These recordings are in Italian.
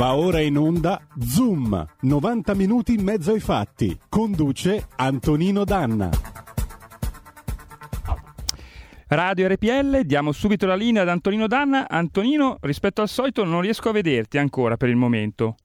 Va ora in onda Zoom, 90 minuti in mezzo ai fatti. Conduce Antonino Danna. Radio RPL, diamo subito la linea ad Antonino Danna. Antonino, rispetto al solito non riesco a vederti ancora per il momento.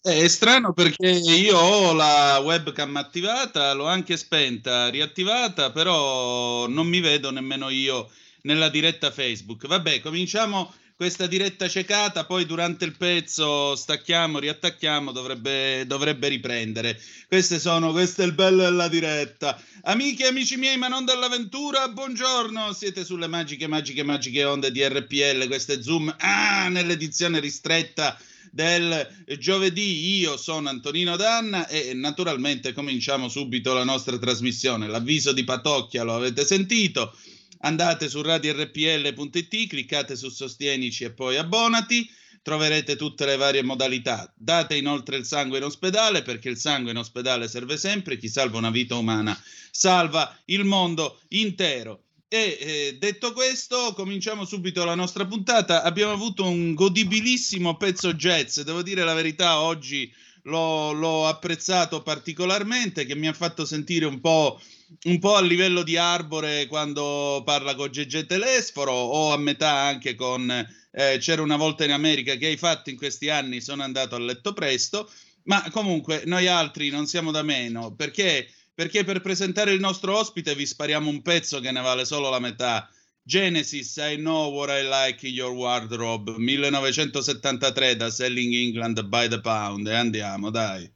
È strano perché io ho la webcam attivata, l'ho anche spenta, riattivata, però non mi vedo nemmeno io nella diretta Facebook. Vabbè, cominciamo questa diretta cecata, poi durante il pezzo stacchiamo, riattacchiamo, dovrebbe, dovrebbe riprendere. Queste sono, questo è il bello della diretta. Amiche e amici miei, ma non dell'avventura, buongiorno, siete sulle magiche, magiche, magiche onde di RPL, questo è Zoom, ah, nell'edizione ristretta del giovedì. Io sono Antonino Danna e naturalmente cominciamo subito la nostra trasmissione. L'avviso di Patocchia lo avete sentito. Andate su radiorpl.it, cliccate su Sostienici e poi abbonati. Troverete tutte le varie modalità. Date inoltre il sangue in ospedale perché il sangue in ospedale serve sempre. Chi salva una vita umana salva il mondo intero. E eh, detto questo, cominciamo subito la nostra puntata. Abbiamo avuto un godibilissimo pezzo jazz, devo dire la verità, oggi l'ho, l'ho apprezzato particolarmente, che mi ha fatto sentire un po', un po' a livello di Arbore quando parla con GG Telesforo o a metà anche con eh, C'era una volta in America che hai fatto in questi anni, sono andato a letto presto, ma comunque noi altri non siamo da meno perché perché per presentare il nostro ospite vi spariamo un pezzo che ne vale solo la metà. Genesis, I Know What I Like in Your Wardrobe, 1973 da Selling England by the Pound. E andiamo, dai.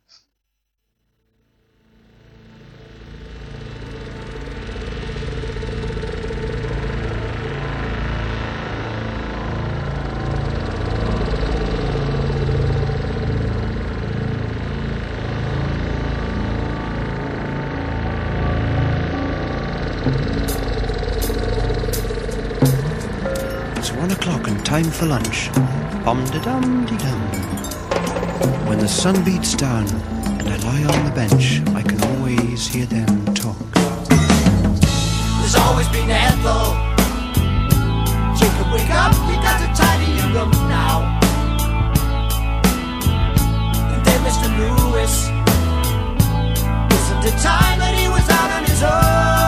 Time for lunch. Om de dum de dum. When the sun beats down and I lie on the bench, I can always hear them talk. There's always been Ethel. Jacob, wake up, we got to tidy your room now. And then Mr. Lewis. Wasn't it time that he was out on his own?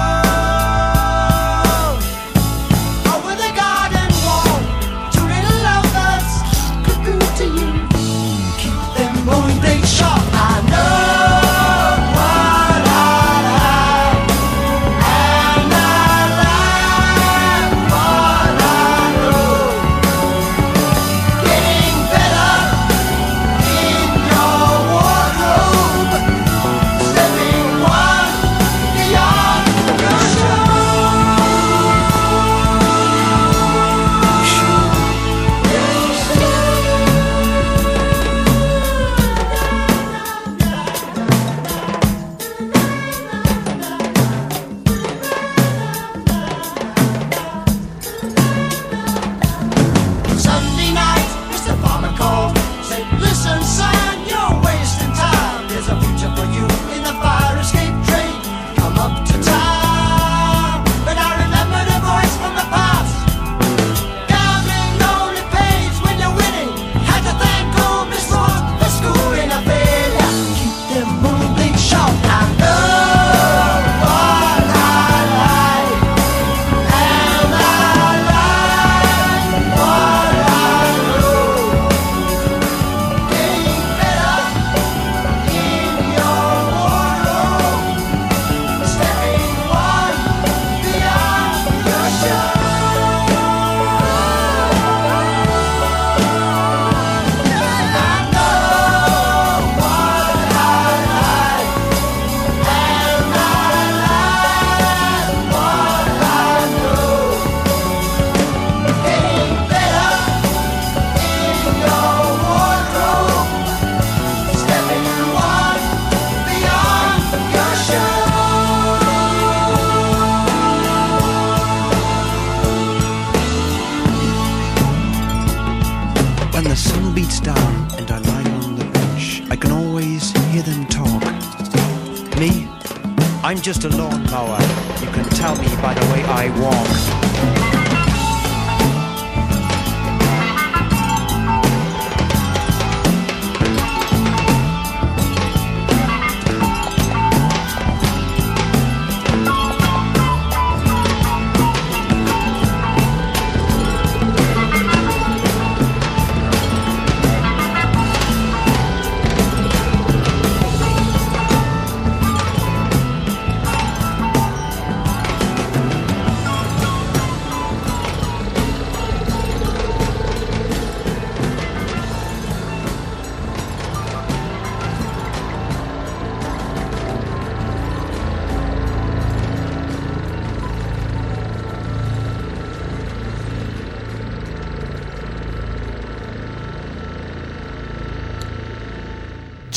Just a lawnmower. You can tell me by the way I walk.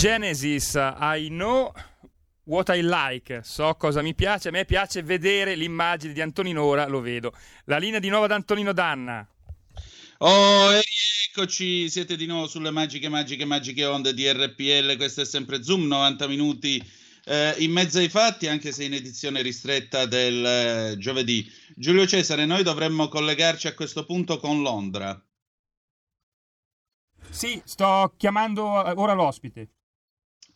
Genesis, I know what I like, so cosa mi piace, a me piace vedere l'immagine di Antonino, ora lo vedo. La linea di nuovo ad Antonino Danna. Oh, eccoci, siete di nuovo sulle magiche, magiche, magiche onde di RPL, questo è sempre Zoom, 90 minuti eh, in mezzo ai fatti, anche se in edizione ristretta del eh, giovedì. Giulio Cesare, noi dovremmo collegarci a questo punto con Londra. Sì, sto chiamando eh, ora l'ospite.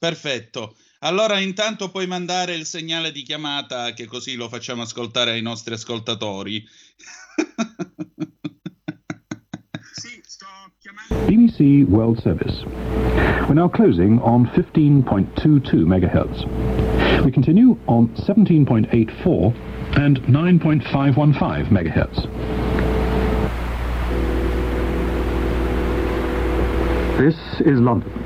Perfetto. Allora intanto puoi mandare il segnale di chiamata che così lo facciamo ascoltare ai nostri ascoltatori. BBC World Service. We're now closing on 15.22 megahertz. We continue on 17.84 and 9.515 megahertz. This is London.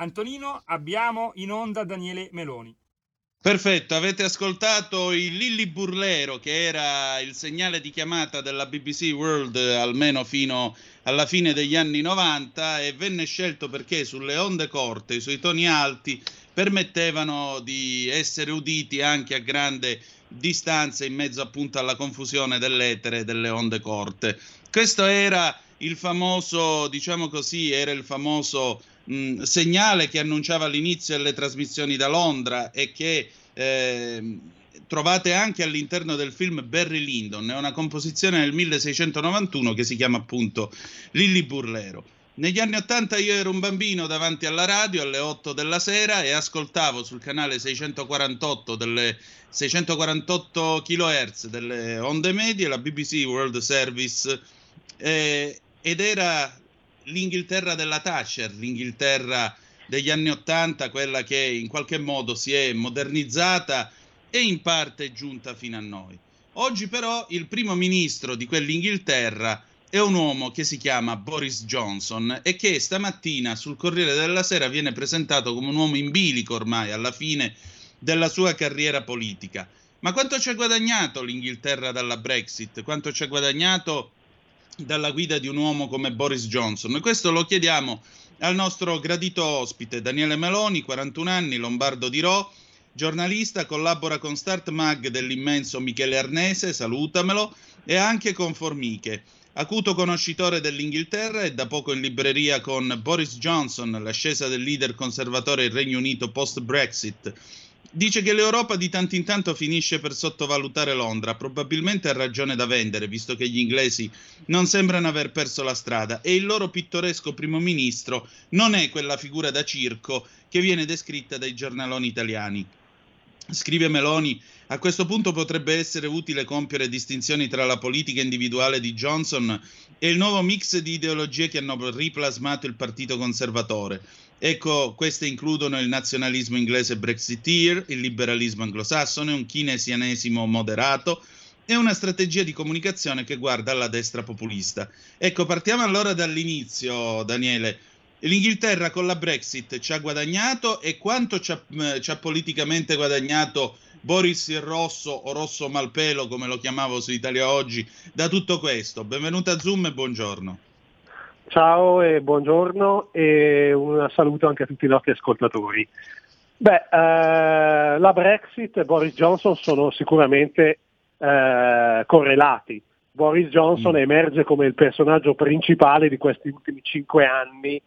Antonino, abbiamo in onda Daniele Meloni. Perfetto, avete ascoltato il Lilli Burlero che era il segnale di chiamata della BBC World almeno fino alla fine degli anni 90 e venne scelto perché sulle onde corte, sui toni alti, permettevano di essere uditi anche a grande distanza in mezzo appunto alla confusione dell'etere e delle onde corte. Questo era il famoso, diciamo così, era il famoso mh, segnale che annunciava l'inizio delle trasmissioni da Londra e che eh, trovate anche all'interno del film Barry Lyndon, è una composizione del 1691 che si chiama appunto Lilli Burlero. Negli anni 80 io ero un bambino davanti alla radio alle 8 della sera e ascoltavo sul canale 648 delle 648 kHz delle onde medie la BBC World Service eh, ed era l'Inghilterra della Thatcher, l'Inghilterra degli anni Ottanta, quella che in qualche modo si è modernizzata e in parte è giunta fino a noi. Oggi però il primo ministro di quell'Inghilterra è un uomo che si chiama Boris Johnson e che stamattina sul Corriere della Sera viene presentato come un uomo in bilico ormai alla fine della sua carriera politica. Ma quanto ci ha guadagnato l'Inghilterra dalla Brexit? Quanto ci ha guadagnato dalla guida di un uomo come Boris Johnson. Questo lo chiediamo al nostro gradito ospite Daniele Meloni, 41 anni, lombardo di Ro, giornalista, collabora con Start Mag dell'immenso Michele Arnese, salutamelo, e anche con Formiche. Acuto conoscitore dell'Inghilterra e da poco in libreria con Boris Johnson, l'ascesa del leader conservatore del Regno Unito post-Brexit, Dice che l'Europa di tanto in tanto finisce per sottovalutare Londra, probabilmente ha ragione da vendere, visto che gli inglesi non sembrano aver perso la strada e il loro pittoresco primo ministro non è quella figura da circo che viene descritta dai giornaloni italiani. Scrive Meloni, a questo punto potrebbe essere utile compiere distinzioni tra la politica individuale di Johnson e il nuovo mix di ideologie che hanno riplasmato il Partito Conservatore. Ecco, queste includono il nazionalismo inglese brexiteer, il liberalismo anglosassone, un keynesianesimo moderato e una strategia di comunicazione che guarda alla destra populista. Ecco, partiamo allora dall'inizio, Daniele. L'Inghilterra con la Brexit ci ha guadagnato e quanto ci ha, eh, ci ha politicamente guadagnato Boris il Rosso o Rosso Malpelo, come lo chiamavo su Italia Oggi, da tutto questo? Benvenuta a Zoom e buongiorno. Ciao e buongiorno e un saluto anche a tutti i nostri ascoltatori. Beh, eh, la Brexit e Boris Johnson sono sicuramente eh, correlati. Boris Johnson mm. emerge come il personaggio principale di questi ultimi cinque anni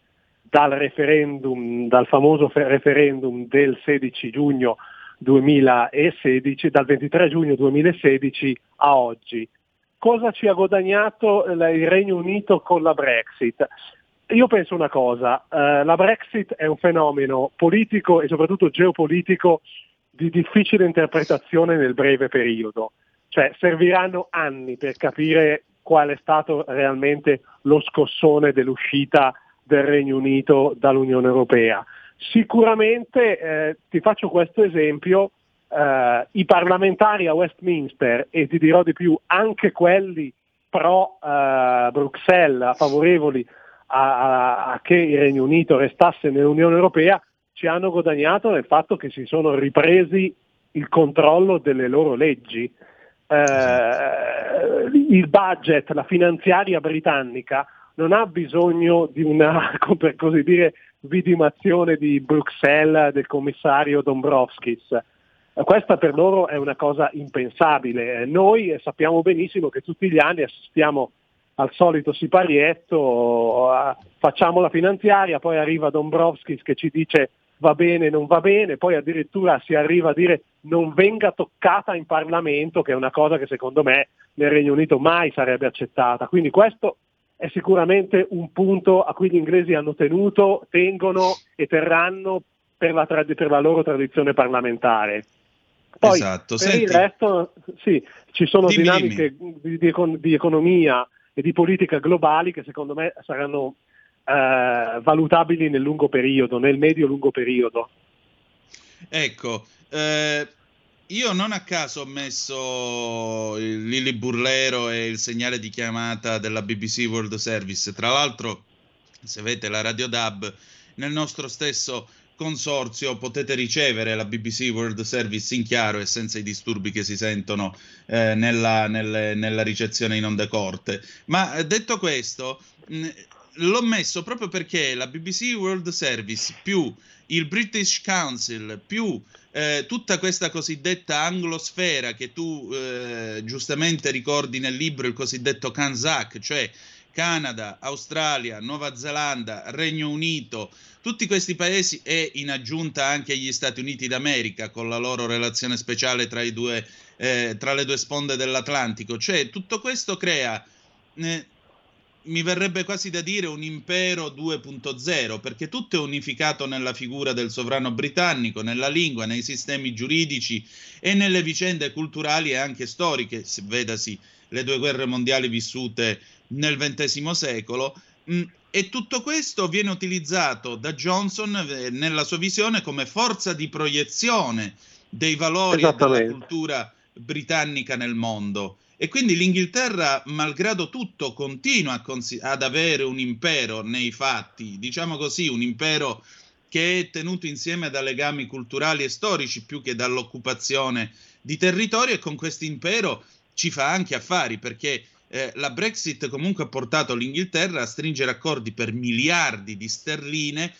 dal referendum, dal famoso referendum del 16 giugno 2016, dal 23 giugno 2016 a oggi cosa ci ha guadagnato il Regno Unito con la Brexit? Io penso una cosa, eh, la Brexit è un fenomeno politico e soprattutto geopolitico di difficile interpretazione nel breve periodo, cioè serviranno anni per capire qual è stato realmente lo scossone dell'uscita del Regno Unito dall'Unione Europea. Sicuramente, eh, ti faccio questo esempio, eh, i parlamentari a Westminster, e ti dirò di più, anche quelli pro eh, Bruxelles, favorevoli a, a, a che il Regno Unito restasse nell'Unione Europea, ci hanno guadagnato nel fatto che si sono ripresi il controllo delle loro leggi. Eh, il budget, la finanziaria britannica non ha bisogno di una, per così dire, vidimazione di Bruxelles del commissario Dombrovskis. Questa per loro è una cosa impensabile. Noi sappiamo benissimo che tutti gli anni assistiamo al solito siparietto, facciamo la finanziaria, poi arriva Dombrovskis che ci dice va bene, non va bene, poi addirittura si arriva a dire non venga toccata in Parlamento, che è una cosa che secondo me nel Regno Unito mai sarebbe accettata. Quindi questo è sicuramente un punto a cui gli inglesi hanno tenuto, tengono e terranno per la, tra- per la loro tradizione parlamentare. Poi, esatto. per Senti, il resto, sì, ci sono Dimmi, dinamiche di, di econ- di economia e di politica globali che secondo me saranno eh, valutabili nel lungo periodo, nel medio-lungo periodo. ecco, eh, io non a caso ho messo il Lili Burlero e il segnale di chiamata della BBC World Service. Tra l'altro, se avete la Radio DAB, nel nostro stesso consorzio potete ricevere la BBC World Service in chiaro e senza i disturbi che si sentono eh, nella, nelle- nella ricezione in onde corte. Ma eh, detto questo, mh, l'ho messo proprio perché la BBC World Service più il British Council più eh, tutta questa cosiddetta anglosfera che tu eh, giustamente ricordi nel libro, il cosiddetto CANZAC, cioè Canada, Australia, Nuova Zelanda, Regno Unito, tutti questi paesi e in aggiunta anche gli Stati Uniti d'America con la loro relazione speciale tra, due, eh, tra le due sponde dell'Atlantico, cioè tutto questo crea eh, mi verrebbe quasi da dire un impero 2.0, perché tutto è unificato nella figura del sovrano britannico, nella lingua, nei sistemi giuridici e nelle vicende culturali e anche storiche, se- vedasi le due guerre mondiali vissute nel XX secolo. Mm, E tutto questo viene utilizzato da Johnson eh, nella sua visione come forza di proiezione dei valori e della cultura britannica nel mondo. E quindi l'Inghilterra, malgrado tutto, continua consi- ad avere un impero nei fatti, diciamo così, un impero che è tenuto insieme da legami culturali e storici più che dall'occupazione di territorio e con questo impero ci fa anche affari perché eh, la Brexit comunque ha portato l'Inghilterra a stringere accordi per miliardi di sterline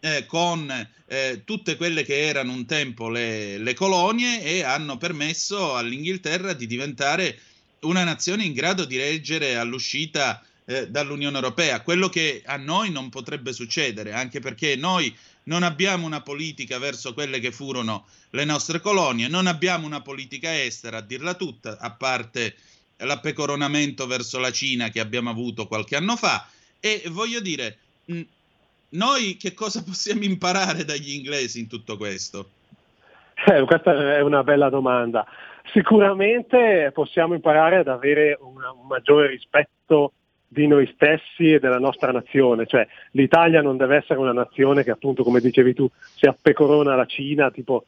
eh, con eh, tutte quelle che erano un tempo le, le colonie e hanno permesso all'Inghilterra di diventare una nazione in grado di reggere all'uscita eh, dall'Unione Europea, quello che a noi non potrebbe succedere, anche perché noi non abbiamo una politica verso quelle che furono le nostre colonie, non abbiamo una politica estera, a dirla tutta, a parte l'appecoronamento verso la Cina che abbiamo avuto qualche anno fa. E voglio dire, noi che cosa possiamo imparare dagli inglesi in tutto questo? Eh, questa è una bella domanda. Sicuramente possiamo imparare ad avere un maggiore rispetto di noi stessi e della nostra nazione, cioè l'Italia non deve essere una nazione che appunto come dicevi tu si appecorona alla Cina, tipo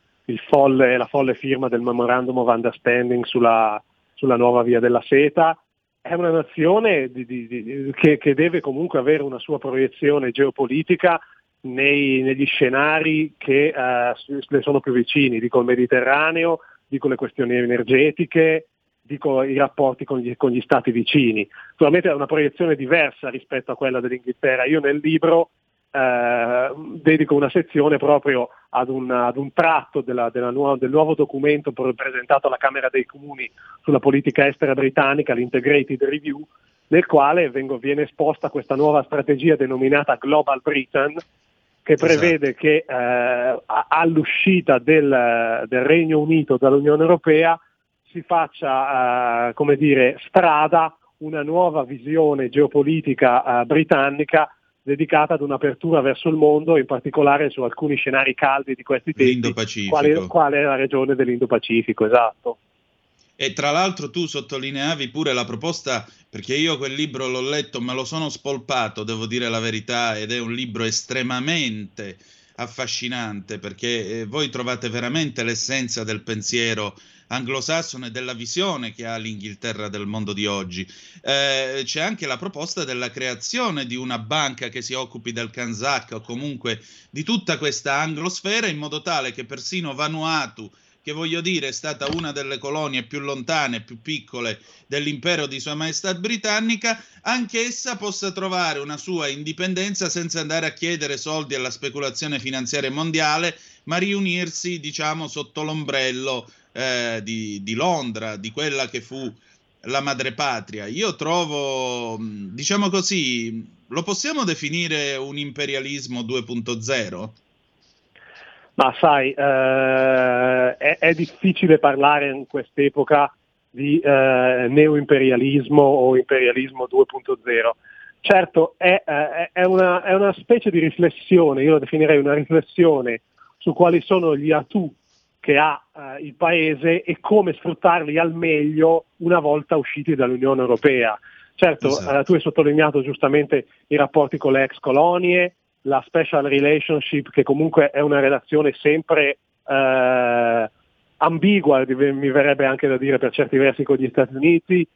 folle, la folle firma del Memorandum of Understanding sulla, sulla nuova via della seta, è una nazione di- di- di- che, che deve comunque avere una sua proiezione geopolitica nei- negli scenari che eh, le sono più vicini, dico il Mediterraneo, dico le questioni energetiche, dico i rapporti con gli, con gli stati vicini. Naturalmente è una proiezione diversa rispetto a quella dell'Inghilterra. Io nel libro eh, dedico una sezione proprio ad un, ad un tratto della- della nuova- del nuovo documento pre- presentato alla Camera dei Comuni sulla politica estera britannica, l'Integrated Review, nel quale vengo- viene esposta questa nuova strategia denominata Global Britain, che prevede che eh, all'uscita del, del Regno Unito dall'Unione Europea si faccia, eh, come dire, strada una nuova visione geopolitica eh, britannica dedicata ad un'apertura verso il mondo, in particolare su alcuni scenari caldi di questi tempi, quale, quale è la regione dell'Indo-Pacifico, esatto. E tra l'altro tu sottolineavi pure la proposta, perché io quel libro l'ho letto, me lo sono spolpato, devo dire la verità, ed è un libro estremamente affascinante perché eh, voi trovate veramente l'essenza del pensiero anglosassone della visione che ha l'Inghilterra del mondo di oggi. Eh, c'è anche la proposta della creazione di una banca che si occupi del Kansak o comunque di tutta questa anglosfera in modo tale che persino Vanuatu che voglio dire è stata una delle colonie più lontane, più piccole dell'impero di Sua Maestà britannica, anch'essa possa trovare una sua indipendenza senza andare a chiedere soldi alla speculazione finanziaria mondiale, ma riunirsi, diciamo, sotto l'ombrello eh, di, di Londra, di quella che fu la madrepatria. Io trovo, diciamo così, lo possiamo definire un imperialismo 2.0? Ma sai, eh, è, è, difficile parlare in quest'epoca di eh, neoimperialismo o imperialismo 2.0. Certo, è, eh, è, una, è, una, specie di riflessione, io la definirei una riflessione su quali sono gli atu che ha eh, il Paese e come sfruttarli al meglio una volta usciti dall'Unione Europea. Certo, esatto. eh, tu hai sottolineato giustamente i rapporti con le ex colonie, la special relationship che comunque è una relazione sempre eh, ambigua, mi verrebbe anche da dire per certi versi con gli Stati Uniti,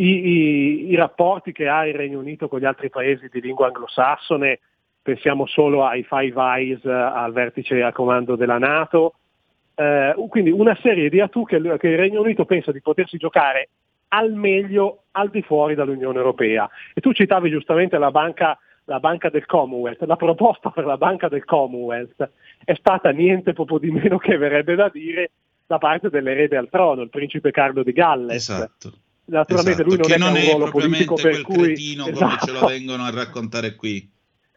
i, i, i, rapporti che ha il Regno Unito con gli altri paesi di lingua anglosassone, pensiamo solo ai Five Eyes al vertice a comando della Nato, eh, quindi una serie di atu che, che, il Regno Unito pensa di potersi giocare al meglio al di fuori dall'Unione Europea. E tu citavi giustamente la banca, la banca del Commonwealth. La proposta per la banca del Commonwealth è stata niente proprio di meno che verrebbe da dire da parte dell'erede al trono, il principe Carlo di Galles. Esatto. Naturalmente esatto. lui non che è, non un è ruolo politico per cui... Esatto. come ce lo vengono a raccontare qui.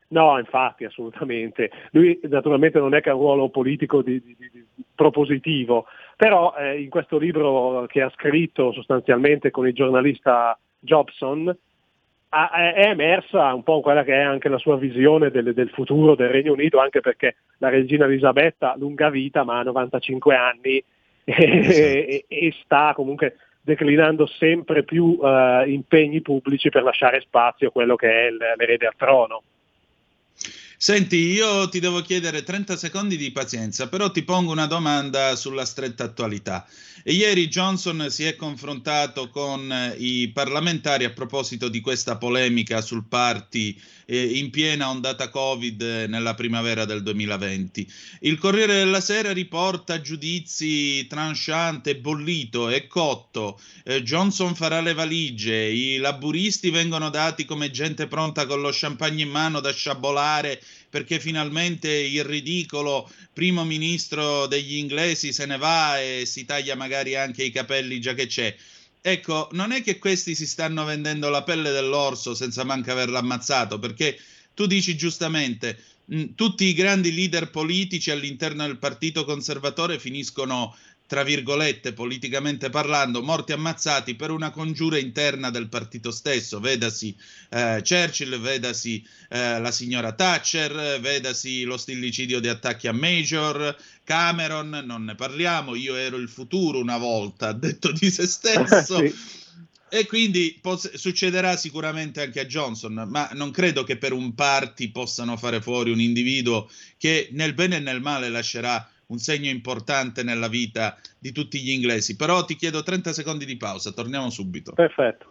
No, infatti, assolutamente. Lui naturalmente non è che ha un ruolo politico di, di, di propositivo, però eh, in questo libro che ha scritto sostanzialmente con il giornalista Jobson è emersa un po' quella che è anche la sua visione del, del, futuro del Regno Unito, anche perché la regina Elisabetta, lunga vita, ma ha 95 anni esatto. e, e, sta comunque declinando sempre più uh, impegni pubblici per lasciare spazio a quello che è l'erede al trono. Senti, io ti devo chiedere 30 secondi di pazienza, però ti pongo una domanda sulla stretta attualità. Ieri Johnson si è confrontato con eh, i parlamentari a proposito di questa polemica sul party eh, in piena ondata Covid eh, nella primavera del 2020. Il Corriere della Sera riporta giudizi tranchant e bollito e cotto. Eh, Johnson farà le valigie, i laburisti vengono dati come gente pronta con lo champagne in mano da sciabolare perché finalmente il ridicolo primo ministro degli inglesi se ne va e si taglia magari anche i capelli già che c'è. Ecco, non è che questi si stanno vendendo la pelle dell'orso senza manco averlo ammazzato, perché tu dici giustamente, mh, tutti i grandi leader politici all'interno del partito conservatore finiscono tra virgolette, politicamente parlando, morti ammazzati per una congiura interna del partito stesso, vedasi eh, Churchill, vedasi eh, la signora Thatcher, vedasi lo stillicidio di attacchi a Major, Cameron, non ne parliamo, io ero il futuro una volta, ha detto di se stesso. sì. E quindi pos- succederà sicuramente anche a Johnson, ma non credo che per un party possano fare fuori un individuo che nel bene e nel male lascerà un segno importante nella vita di tutti gli inglesi. Però ti chiedo 30 secondi di pausa, torniamo subito. Perfetto.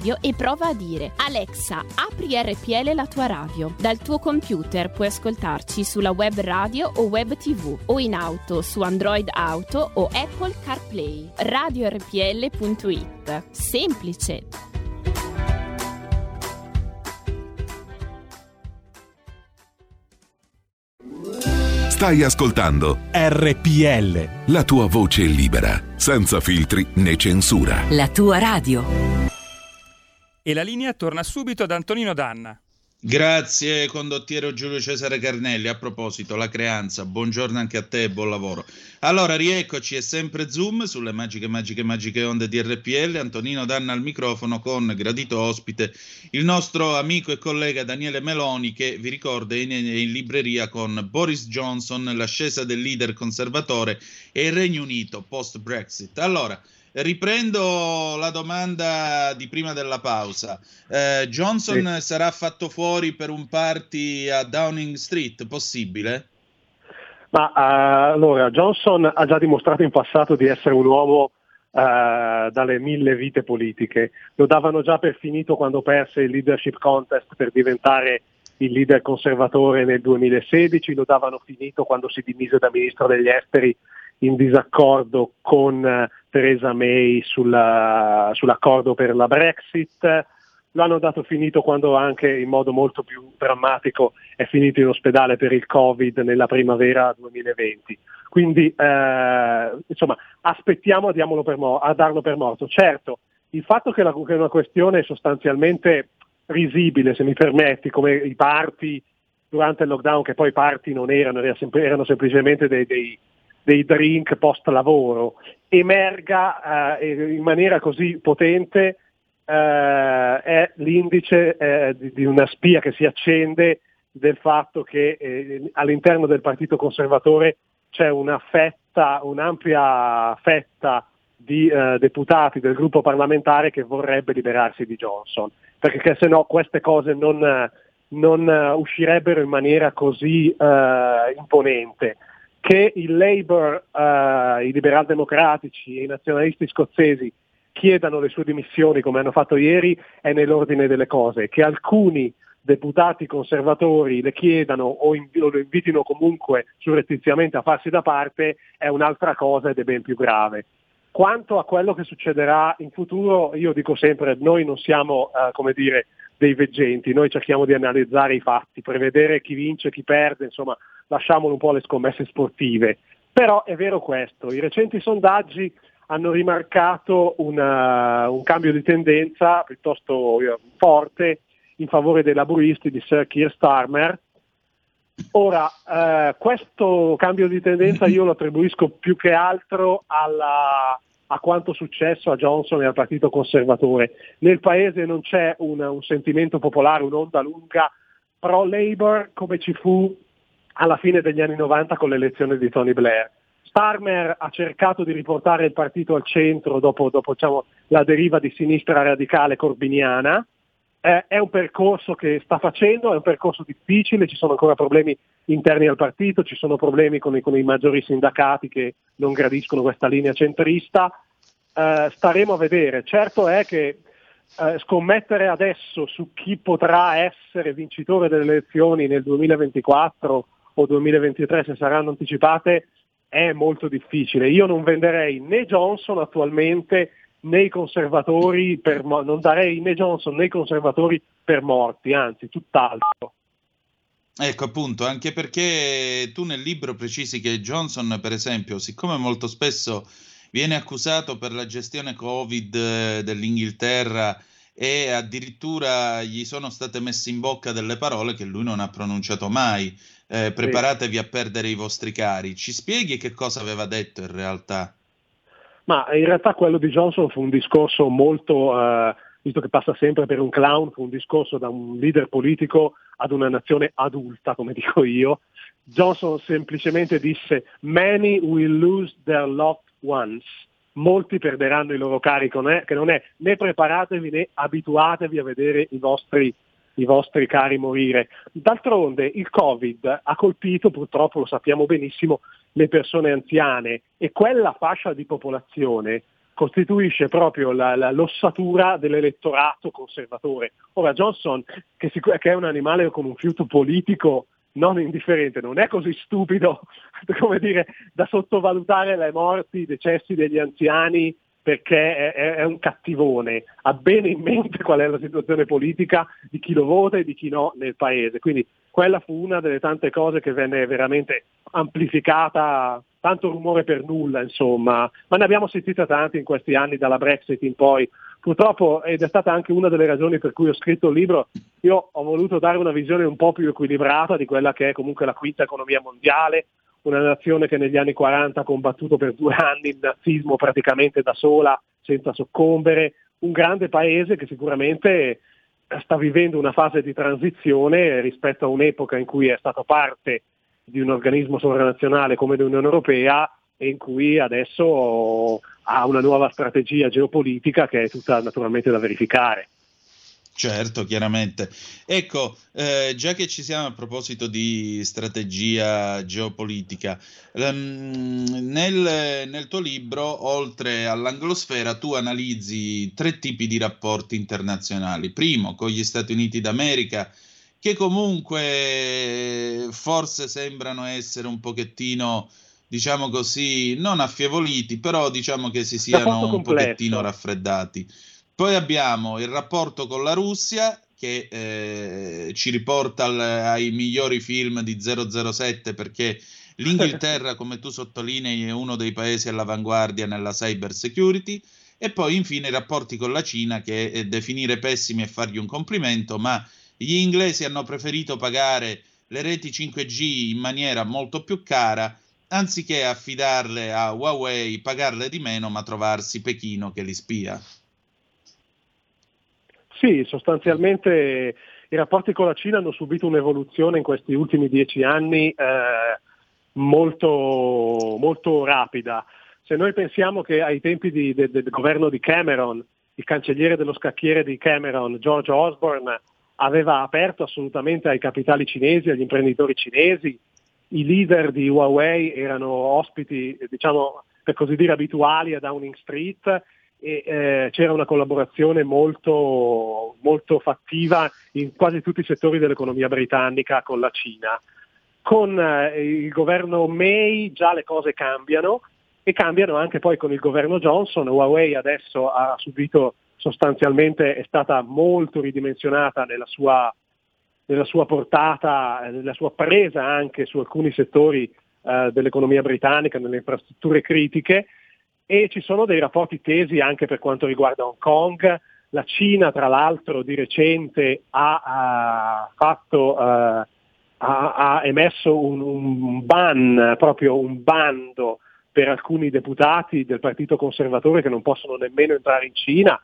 radio e prova a dire Alexa, apri RPL la tua radio. Dal tuo computer puoi ascoltarci sulla web radio o web tv o in auto su Android Auto o Apple CarPlay. RadioRPL.it. Semplice. Stai ascoltando RPL. La tua voce libera, senza filtri né censura. La tua radio. E la linea torna subito ad Antonino Danna. Grazie condottiero Giulio Cesare Carnelli. A proposito, la creanza, buongiorno anche a te e buon lavoro. Allora, rieccoci, è sempre Zoom sulle magiche, magiche, magiche onde di RPL. Antonino Danna al microfono con gradito ospite il nostro amico e collega Daniele Meloni che vi ricorda è in, in libreria con Boris Johnson, l'ascesa del leader conservatore e il Regno Unito post-Brexit. Allora, Riprendo la domanda di prima della pausa. Eh, Johnson sì. sarà fatto fuori per un party a Downing Street, possibile? Ma uh, allora, Johnson ha già dimostrato in passato di essere un uomo uh, dalle mille vite politiche. Lo davano già per finito quando perse il leadership contest per diventare il leader conservatore nel 2016, lo davano finito quando si dimise da ministro degli esteri in disaccordo con uh, Theresa May sulla, sull'accordo per la Brexit, l'hanno dato finito quando anche in modo molto più drammatico è finito in ospedale per il Covid nella primavera 2020. Quindi eh, insomma aspettiamo a, per mo- a, darlo per morto. Certo, il fatto che, la, che è una questione sostanzialmente risibile, se mi permetti, come i parti durante il lockdown, che poi parti non erano, erano semplicemente dei, dei dei drink post lavoro emerga eh, in maniera così potente eh, è l'indice eh, di, di, una spia che si accende del fatto che eh, all'interno del Partito Conservatore c'è una fetta, un'ampia fetta di eh, deputati del gruppo parlamentare che vorrebbe liberarsi di Johnson, perché se no queste cose non, non uscirebbero in maniera così eh, imponente che il Labour, eh, i liberal democratici e i nazionalisti scozzesi chiedano le sue dimissioni come hanno fatto ieri è nell'ordine delle cose, che alcuni deputati conservatori le chiedano o, inv- o lo invitino comunque surrettiziamente a farsi da parte è un'altra cosa ed è ben più grave. Quanto a quello che succederà in futuro, io dico sempre, noi non siamo, eh, come dire, dei veggenti, noi cerchiamo di analizzare i fatti, prevedere chi vince, chi perde, insomma, lasciamolo un po' alle scommesse sportive. Però è vero questo, i recenti sondaggi hanno rimarcato una, un cambio di tendenza piuttosto eh, forte in favore dei laburisti di Sir Keir Starmer. Ora, eh, questo cambio di tendenza io lo attribuisco più che altro alla, a quanto successo a Johnson e al Partito Conservatore. Nel Paese non c'è un, un sentimento popolare, un'onda lunga pro-Labour come ci fu alla fine degli anni 90 con l'elezione di Tony Blair. Starmer ha cercato di riportare il partito al centro dopo, dopo diciamo, la deriva di sinistra radicale corbiniana. Eh, è un percorso che sta facendo, è un percorso difficile, ci sono ancora problemi interni al partito, ci sono problemi con i, con i maggiori sindacati che non gradiscono questa linea centrista. Eh, staremo a vedere. Certo è che eh, scommettere adesso su chi potrà essere vincitore delle elezioni nel 2024 o 2023 se saranno anticipate è molto difficile. Io non venderei né Johnson attualmente né i conservatori per, non darei né Johnson né i conservatori per morti, anzi tutt'altro. Ecco appunto, anche perché tu nel libro precisi che Johnson, per esempio, siccome molto spesso viene accusato per la gestione Covid eh, dell'Inghilterra e addirittura gli sono state messe in bocca delle parole che lui non ha pronunciato mai. Eh, preparatevi a perdere i vostri cari. Ci spieghi che cosa aveva detto in realtà? Ma in realtà quello di Johnson fu un discorso molto, eh, visto che passa sempre per un clown, fu un discorso da un leader politico ad una nazione adulta, come dico io. Johnson semplicemente disse Many will lose their loved ones molti perderanno i loro cari, che non è né preparatevi né abituatevi a vedere i vostri, i vostri cari morire. D'altronde il Covid ha colpito, purtroppo lo sappiamo benissimo, le persone anziane e quella fascia di popolazione costituisce proprio la, la, l'ossatura dell'elettorato conservatore. Ora Johnson, che, si, che, è un animale con un fiuto politico non indifferente, non è così stupido come dire, da sottovalutare le morti, i decessi degli anziani perché è, è, un cattivone, ha bene in mente qual è la situazione politica di chi lo vota e di chi no nel paese. Quindi quella fu una delle tante cose che venne veramente amplificata tanto rumore per nulla, insomma, ma ne abbiamo sentita tanti in questi anni dalla Brexit in poi. Purtroppo, ed è stata anche una delle ragioni per cui ho scritto il libro, io ho voluto dare una visione un po' più equilibrata di quella che è comunque la quinta economia mondiale, una nazione che negli anni 40 ha combattuto per due anni il nazismo praticamente da sola, senza soccombere, un grande paese che sicuramente sta vivendo una fase di transizione rispetto a un'epoca in cui è stato parte di un organismo sovranazionale come l'Unione Europea e in cui adesso ha una nuova strategia geopolitica che è tutta naturalmente da verificare. Certo, chiaramente. Ecco, eh, già che ci siamo a proposito di strategia geopolitica, um, nel, nel, tuo libro, oltre all'anglosfera, tu analizzi tre tipi di rapporti internazionali. Primo, con gli Stati Uniti d'America, che comunque forse sembrano essere un pochettino, diciamo così, non affievoliti, però diciamo che si siano un pochettino raffreddati. Poi abbiamo il rapporto con la Russia che eh, ci riporta al, ai migliori film di 007 perché l'Inghilterra, come tu sottolinei, è uno dei paesi all'avanguardia nella cyber security. E poi infine i rapporti con la Cina che è definire pessimi e fargli un complimento, ma gli inglesi hanno preferito pagare le reti 5G in maniera molto più cara anziché affidarle a Huawei, pagarle di meno, ma trovarsi Pechino che li spia. Sì, sostanzialmente i rapporti con la Cina hanno subito un'evoluzione in questi ultimi dieci anni eh, molto, molto, rapida. Se noi pensiamo che ai tempi di, de, del governo di Cameron, il cancelliere dello scacchiere di Cameron, George Osborne, aveva aperto assolutamente ai capitali cinesi, agli imprenditori cinesi. I leader di Huawei erano ospiti, diciamo, per così dire, abituali a Downing Street e eh, c'era una collaborazione molto, molto fattiva in quasi tutti i settori dell'economia britannica con la Cina. Con eh, il governo May già le cose cambiano e cambiano anche poi con il governo Johnson. Huawei adesso ha subito sostanzialmente è stata molto ridimensionata nella sua, nella sua portata, nella sua presa anche su alcuni settori eh, dell'economia britannica, nelle infrastrutture critiche e ci sono dei rapporti tesi anche per quanto riguarda Hong Kong. La Cina, tra l'altro, di recente ha, ha, fatto, uh, ha, ha emesso un, un, ban, proprio un bando per alcuni deputati del Partito Conservatore che non possono nemmeno entrare in Cina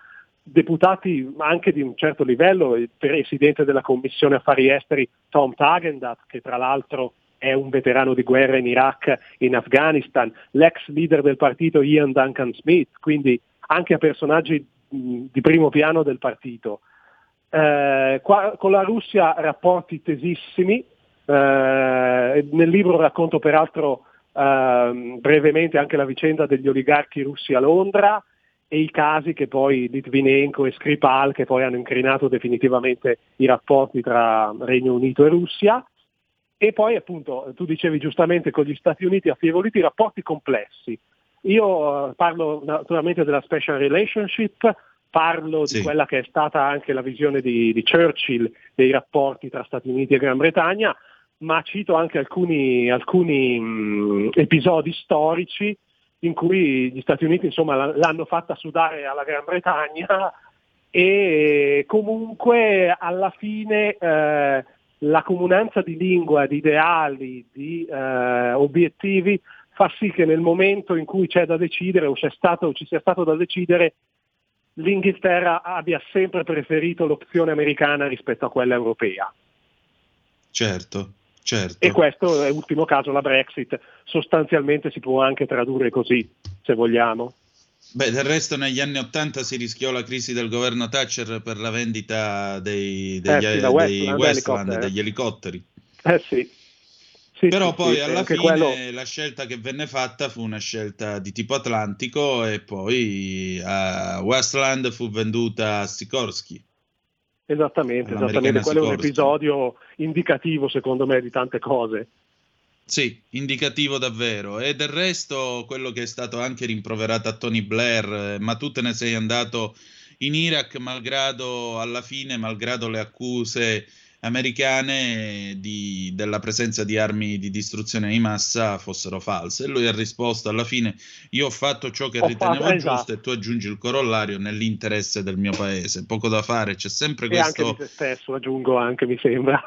deputati anche di un certo livello, il presidente della Commissione Affari Esteri Tom Tagendat, che tra l'altro è un veterano di guerra in Iraq in Afghanistan, l'ex leader del partito Ian Duncan Smith, quindi anche a personaggi di primo piano del partito. Eh, qua, con la Russia rapporti tesissimi, eh, nel libro racconto peraltro eh, brevemente anche la vicenda degli oligarchi russi a Londra, e i casi che poi Litvinenko e Skripal che poi hanno incrinato definitivamente i rapporti tra Regno Unito e Russia e poi appunto tu dicevi giustamente con gli Stati Uniti affievoliti rapporti complessi. Io eh, parlo naturalmente della special relationship, parlo sì. di quella che è stata anche la visione di, di Churchill dei rapporti tra Stati Uniti e Gran Bretagna, ma cito anche alcuni, alcuni mh, episodi storici in cui gli Stati Uniti insomma, l'hanno fatta sudare alla Gran Bretagna e comunque alla fine eh, la comunanza di lingua, di ideali, di eh, obiettivi fa sì che nel momento in cui c'è da decidere o, c'è stato, o ci sia stato da decidere l'Inghilterra abbia sempre preferito l'opzione americana rispetto a quella europea. Certo. Certo. E questo è ultimo caso la Brexit, sostanzialmente si può anche tradurre così, se vogliamo. Beh, del resto negli anni Ottanta si rischiò la crisi del governo Thatcher per la vendita dei, degli, eh sì, dei Westland, degli elicotteri. Eh sì. Sì, Però sì, poi sì, alla fine quello... la scelta che venne fatta fu una scelta di tipo atlantico e poi uh, Westland fu venduta a Sikorsky. Esattamente, esattamente. quello è un episodio indicativo secondo me di tante cose. Sì, indicativo davvero. E del resto quello che è stato anche rimproverato a Tony Blair, eh, ma tu te ne sei andato in Iraq malgrado alla fine, malgrado le accuse americane di, della presenza di armi di distruzione di massa fossero false. E lui ha risposto alla fine: Io ho fatto ciò che Ho ritenevo fatto- giusto esatto. e tu aggiungi il corollario nell'interesse del mio paese. Poco da fare, c'è sempre E anche questo. di se stesso, aggiungo anche, mi sembra.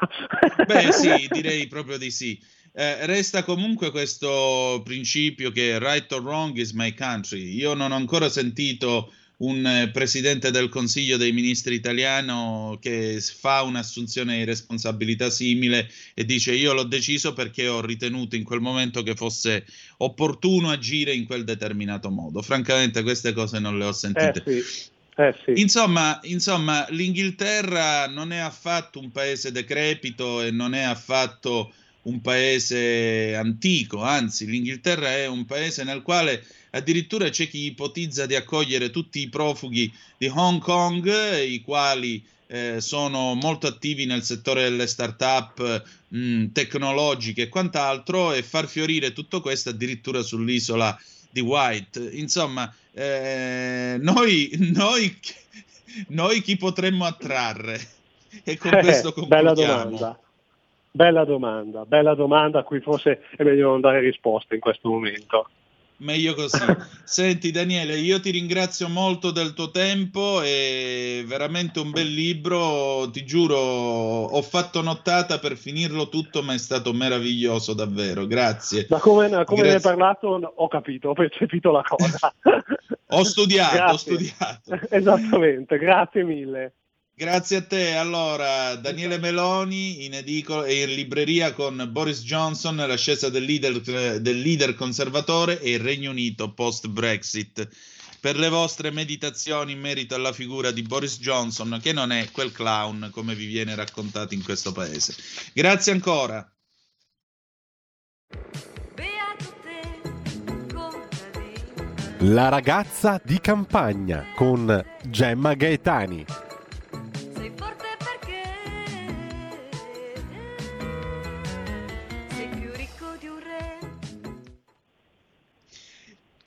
Beh, sì, direi proprio di sì. Eh, resta comunque questo principio che right or wrong is my country. Io non ho ancora sentito un eh, presidente del Consiglio dei Ministri italiano che fa un'assunzione di responsabilità simile e dice io l'ho deciso perché ho ritenuto in quel momento che fosse opportuno agire in quel determinato modo. Francamente queste cose non le ho Eh sentite. sì, eh sì. Insomma, insomma, l'Inghilterra non è affatto un paese decrepito e non è affatto un paese antico, anzi, l'Inghilterra è un paese nel quale addirittura c'è chi ipotizza di accogliere tutti i profughi di Hong Kong, i quali eh, sono molto attivi nel settore delle start-up mh, tecnologiche e quant'altro, e far fiorire tutto questo addirittura sull'isola di White. Insomma, eh, noi, noi, noi chi potremmo attrarre? E con Eh, questo bella concludiamo. domanda. Bella domanda, bella domanda a cui forse è meglio non dare risposte in questo momento. Meglio così. Senti Daniele, io ti ringrazio molto del tuo tempo, è veramente un bel libro, ti giuro, ho fatto nottata per finirlo tutto, ma è stato meraviglioso davvero, grazie. Da come, come Grazie. ne hai parlato ho capito, ho percepito la cosa. Ho studiato, ho Grazie. studiato. Esattamente, grazie mille. Grazie a te. Allora, Daniele Meloni in edicola e in libreria con Boris Johnson, l'ascesa del leader, del leader conservatore e il Regno Unito post-Brexit. Per le vostre meditazioni in merito alla figura di Boris Johnson, che non è quel clown come vi viene raccontato in questo paese. Grazie ancora. La ragazza di campagna con Gemma Gaetani.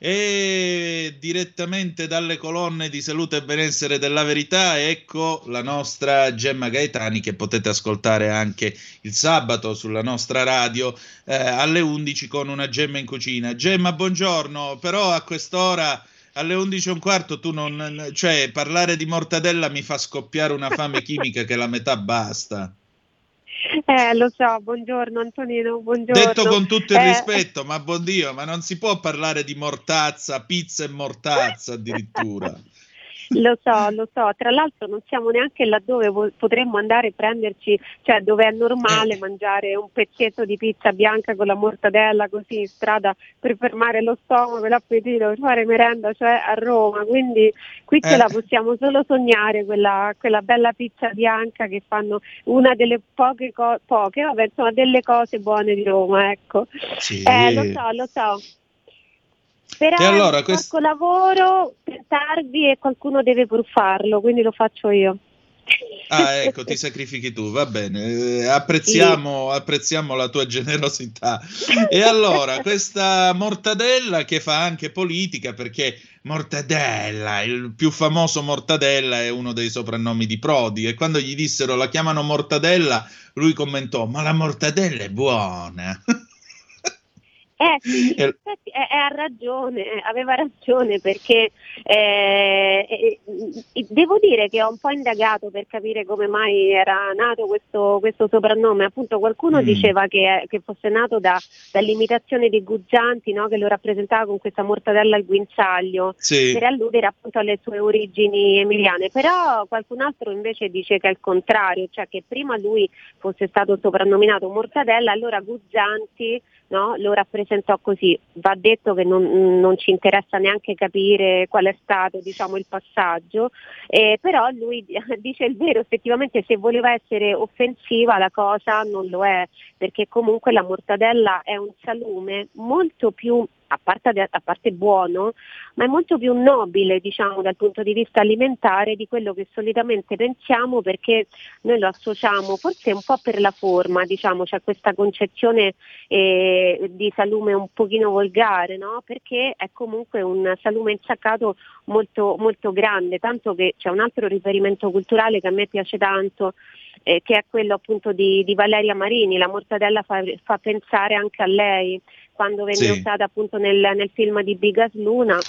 E direttamente dalle colonne di salute e benessere della verità, ecco la nostra Gemma Gaetani che potete ascoltare anche il sabato sulla nostra radio eh, alle 11 con una Gemma in cucina. Gemma, buongiorno, però a quest'ora alle 11 e un quarto tu non... cioè parlare di mortadella mi fa scoppiare una fame chimica che la metà basta. Eh, lo so, buongiorno Antonino, buongiorno. Detto con tutto il Eh, rispetto, ma buon Dio, ma non si può parlare di mortazza, pizza e mortazza addirittura. Lo so, lo so, tra l'altro non siamo neanche laddove vo- potremmo andare a prenderci, cioè dove è normale mangiare un pezzetto di pizza bianca con la mortadella così in strada per fermare lo stomaco e l'appetito, per fare merenda, cioè a Roma, quindi qui ce Eh. la possiamo solo sognare, quella, quella bella pizza bianca che fanno una delle poche, co- poche, vabbè insomma delle cose buone di Roma, ecco. Sì. Eh, lo so, lo so. Però E allora, quest- sacco lavoro tardi e qualcuno deve pur farlo, quindi lo faccio io. Ah, ecco, ti sacrifichi tu, va bene. Eh, apprezziamo, apprezziamo la tua generosità. E allora, questa mortadella che fa anche politica, perché Mortadella, il più famoso Mortadella è uno dei soprannomi di Prodi e quando gli dissero la chiamano Mortadella, lui commentò, ma la mortadella è buona. Eh sì, E- eh, eh, ha ragione, eh, aveva ragione perché eh, eh, devo dire che ho un po' indagato per capire come mai era nato questo, questo soprannome. Appunto qualcuno Mm. diceva che, che fosse nato da- dall'imitazione di Guzzanti no? che lo rappresentava con questa mortadella al guinzaglio Sì. per alludere appunto alle sue origini emiliane. Però qualcun altro invece dice che è il contrario, cioè che prima lui fosse stato soprannominato Mortadella, allora Guzzanti no, lo rappresentò così. Va detto che non, non ci interessa neanche capire qual è stato diciamo, il passaggio, eh, però lui dice il vero, effettivamente se voleva essere offensiva la cosa non lo è, perché comunque la mortadella è un salume molto più a parte, a parte buono, ma è molto più nobile diciamo, dal punto di vista alimentare di quello che solitamente pensiamo perché noi lo associamo forse un po' per la forma, diciamo, c'è questa concezione eh, di salume un pochino volgare, no? perché è comunque un salume insaccato molto, molto grande, tanto che c'è un altro riferimento culturale che a me piace tanto eh, che è quello appunto di, di, Valeria Marini, la mortadella fa, fa, pensare anche a lei, quando venne sì. usata appunto nel, nel film di Bigas Luna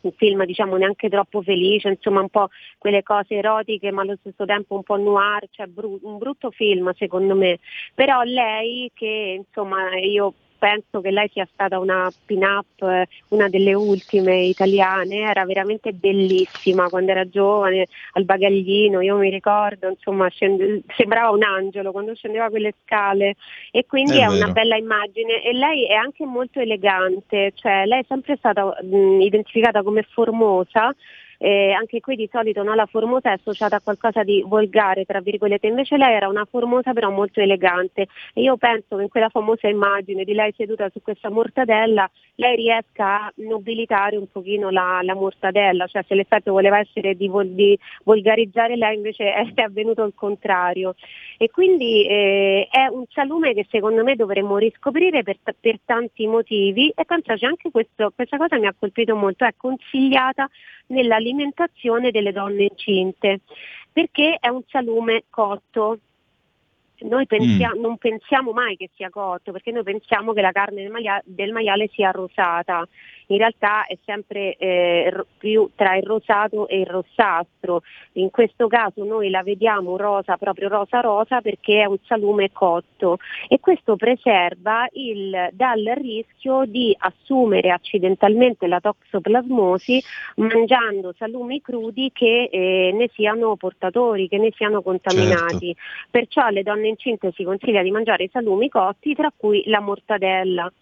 un film diciamo neanche troppo felice, insomma un po' quelle cose erotiche ma allo stesso tempo un po' noir, cioè bru- un brutto film secondo me, però lei che insomma io penso che lei sia stata una pin-up, eh, una delle ultime italiane, era veramente bellissima quando era giovane, al bagaglino, io mi ricordo, insomma, scende, sembrava un angelo quando scendeva quelle scale. E quindi è, è una bella immagine. E lei è anche molto elegante, cioè lei è sempre stata mh, identificata come formosa eh, anche qui di solito no, la formosa è associata a qualcosa di volgare, tra virgolette, invece lei era una formosa però molto elegante. E io penso che in quella famosa immagine di lei seduta su questa mortadella lei riesca a nobilitare un pochino la, la mortadella, cioè se l'effetto voleva essere di, vol- di volgarizzare lei invece è, è, avvenuto il contrario e quindi eh, è un salume che secondo me dovremmo riscoprire per, per tanti motivi e penso che anche questo, questa cosa mi ha colpito molto, è consigliata nell'alimentazione delle donne incinte, perché è un salume cotto. Noi pensia- mm. non pensiamo mai che sia cotto, perché noi pensiamo che la carne del, maia- del maiale sia rosata in realtà è sempre eh, più tra il rosato e il rossastro. In questo caso noi la vediamo rosa, proprio rosa rosa perché è un salume cotto e questo preserva il, dal rischio di assumere accidentalmente la toxoplasmosi mangiando salumi crudi che eh, ne siano portatori, che ne siano contaminati. Certo. Perciò alle donne incinte si consiglia di mangiare i salumi cotti, tra cui la mortadella.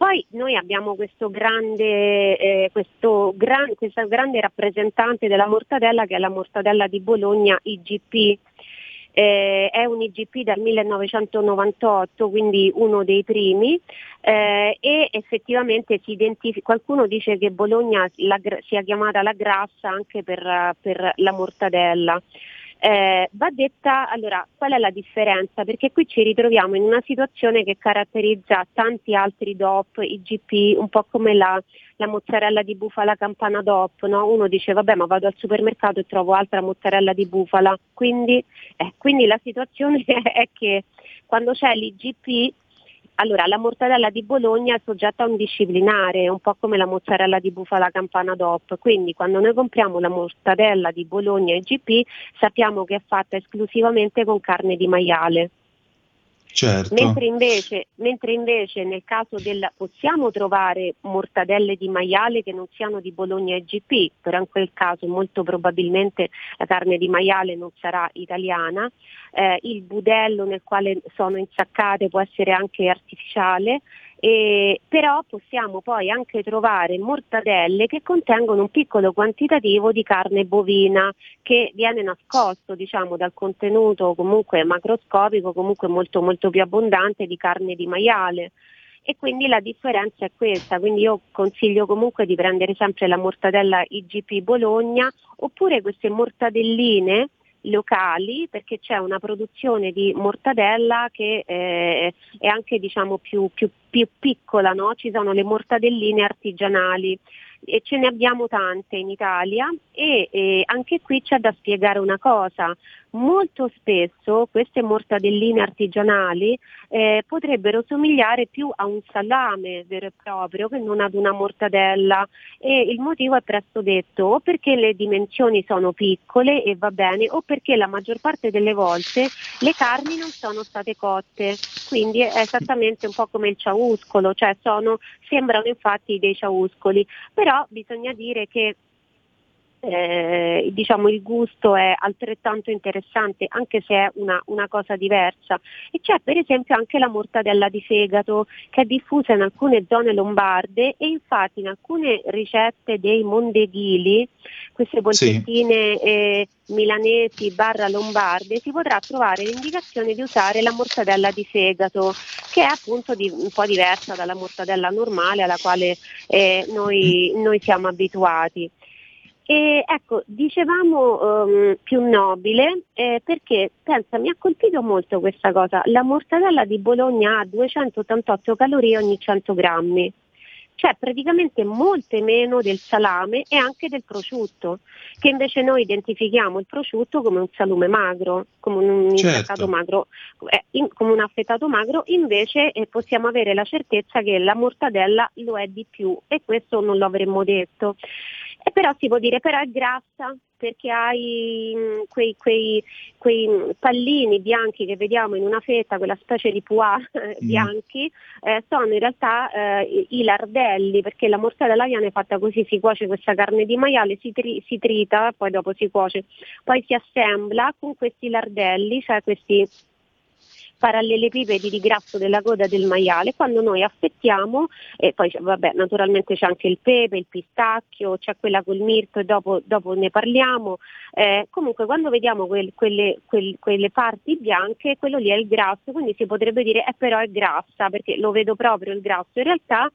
Poi noi abbiamo questo grande, eh, questo gran, questa grande rappresentante della mortadella che è la mortadella di Bologna IGP. Eh, è un IGP dal 1998, quindi uno dei primi, eh, e effettivamente si identifica, qualcuno dice che Bologna la, sia chiamata la grassa anche per, per la mortadella. Eh, va detta allora qual è la differenza? Perché qui ci ritroviamo in una situazione che caratterizza tanti altri DOP, IGP, un po' come la, la mozzarella di bufala campana DOP, no? uno dice vabbè ma vado al supermercato e trovo altra mozzarella di bufala, quindi, eh, quindi la situazione è che quando c'è l'IGP allora, la mortadella di Bologna è soggetta a un disciplinare, un po' come la mozzarella di bufala campana DOP, quindi quando noi compriamo la mortadella di Bologna IGP sappiamo che è fatta esclusivamente con carne di maiale. Certo. Mentre, invece, mentre invece nel caso del possiamo trovare mortadelle di maiale che non siano di Bologna IGP, però in quel caso molto probabilmente la carne di maiale non sarà italiana, eh, il budello nel quale sono insaccate può essere anche artificiale, eh, però possiamo poi anche trovare mortadelle che contengono un piccolo quantitativo di carne bovina che viene nascosto diciamo, dal contenuto comunque macroscopico, comunque molto, molto più abbondante di carne di maiale. E quindi la differenza è questa, quindi io consiglio comunque di prendere sempre la mortadella IGP Bologna oppure queste mortadelline locali perché c'è una produzione di mortadella che eh, è anche diciamo, più, più, più piccola, no? ci sono le mortadelline artigianali e ce ne abbiamo tante in Italia e, e anche qui c'è da spiegare una cosa, molto spesso queste mortadelline artigianali eh, potrebbero somigliare più a un salame vero e proprio che non ad una mortadella. E il motivo è presto detto o perché le dimensioni sono piccole e va bene o perché la maggior parte delle volte le carni non sono state cotte. Quindi è esattamente un po' come il ciauscolo cioè sono, sembrano infatti dei ciauscoli. Però bisogna dire che eh, diciamo il gusto è altrettanto interessante anche se è una, una, cosa diversa e c'è per esempio anche la mortadella di fegato che è diffusa in alcune zone lombarde e infatti in alcune ricette dei mondeghili queste polpettine sì. eh, milanesi barra lombarde si potrà trovare l'indicazione di usare la mortadella di fegato che è appunto di, un po' diversa dalla mortadella normale alla quale eh, noi, noi siamo abituati. E ecco, dicevamo um, più nobile eh, perché, pensa, mi ha colpito molto questa cosa. La mortadella di Bologna ha 288 calorie ogni 100 grammi. cioè praticamente molte meno del salame e anche del prosciutto, che invece noi identifichiamo il prosciutto come un salume magro, come un Certo. affettato magro, eh, in- come un affettato magro, invece eh, possiamo avere la certezza che la mortadella lo è di più e questo non lo avremmo detto. E però si può dire però è grassa perché hai mm, quei, quei- quei pallini bianchi che vediamo in una fetta, quella specie di pois eh, Mm. bianchi, eh, sono in realtà eh, i- lardelli, perché la mortadella viene fatta così, si cuoce questa carne di maiale, si, tri- si trita, poi dopo si cuoce, poi si assembla con questi lardelli, cioè questi parallelepipedi di grasso della coda del maiale, quando noi affettiamo, e poi vabbè, naturalmente c'è anche il pepe, il pistacchio, c'è quella col mirto e dopo, dopo ne parliamo, eh, comunque quando vediamo quel- quelle, quel- quelle parti bianche, quello lì è il grasso, quindi si potrebbe dire eh, però è grassa, perché lo vedo proprio il grasso, in realtà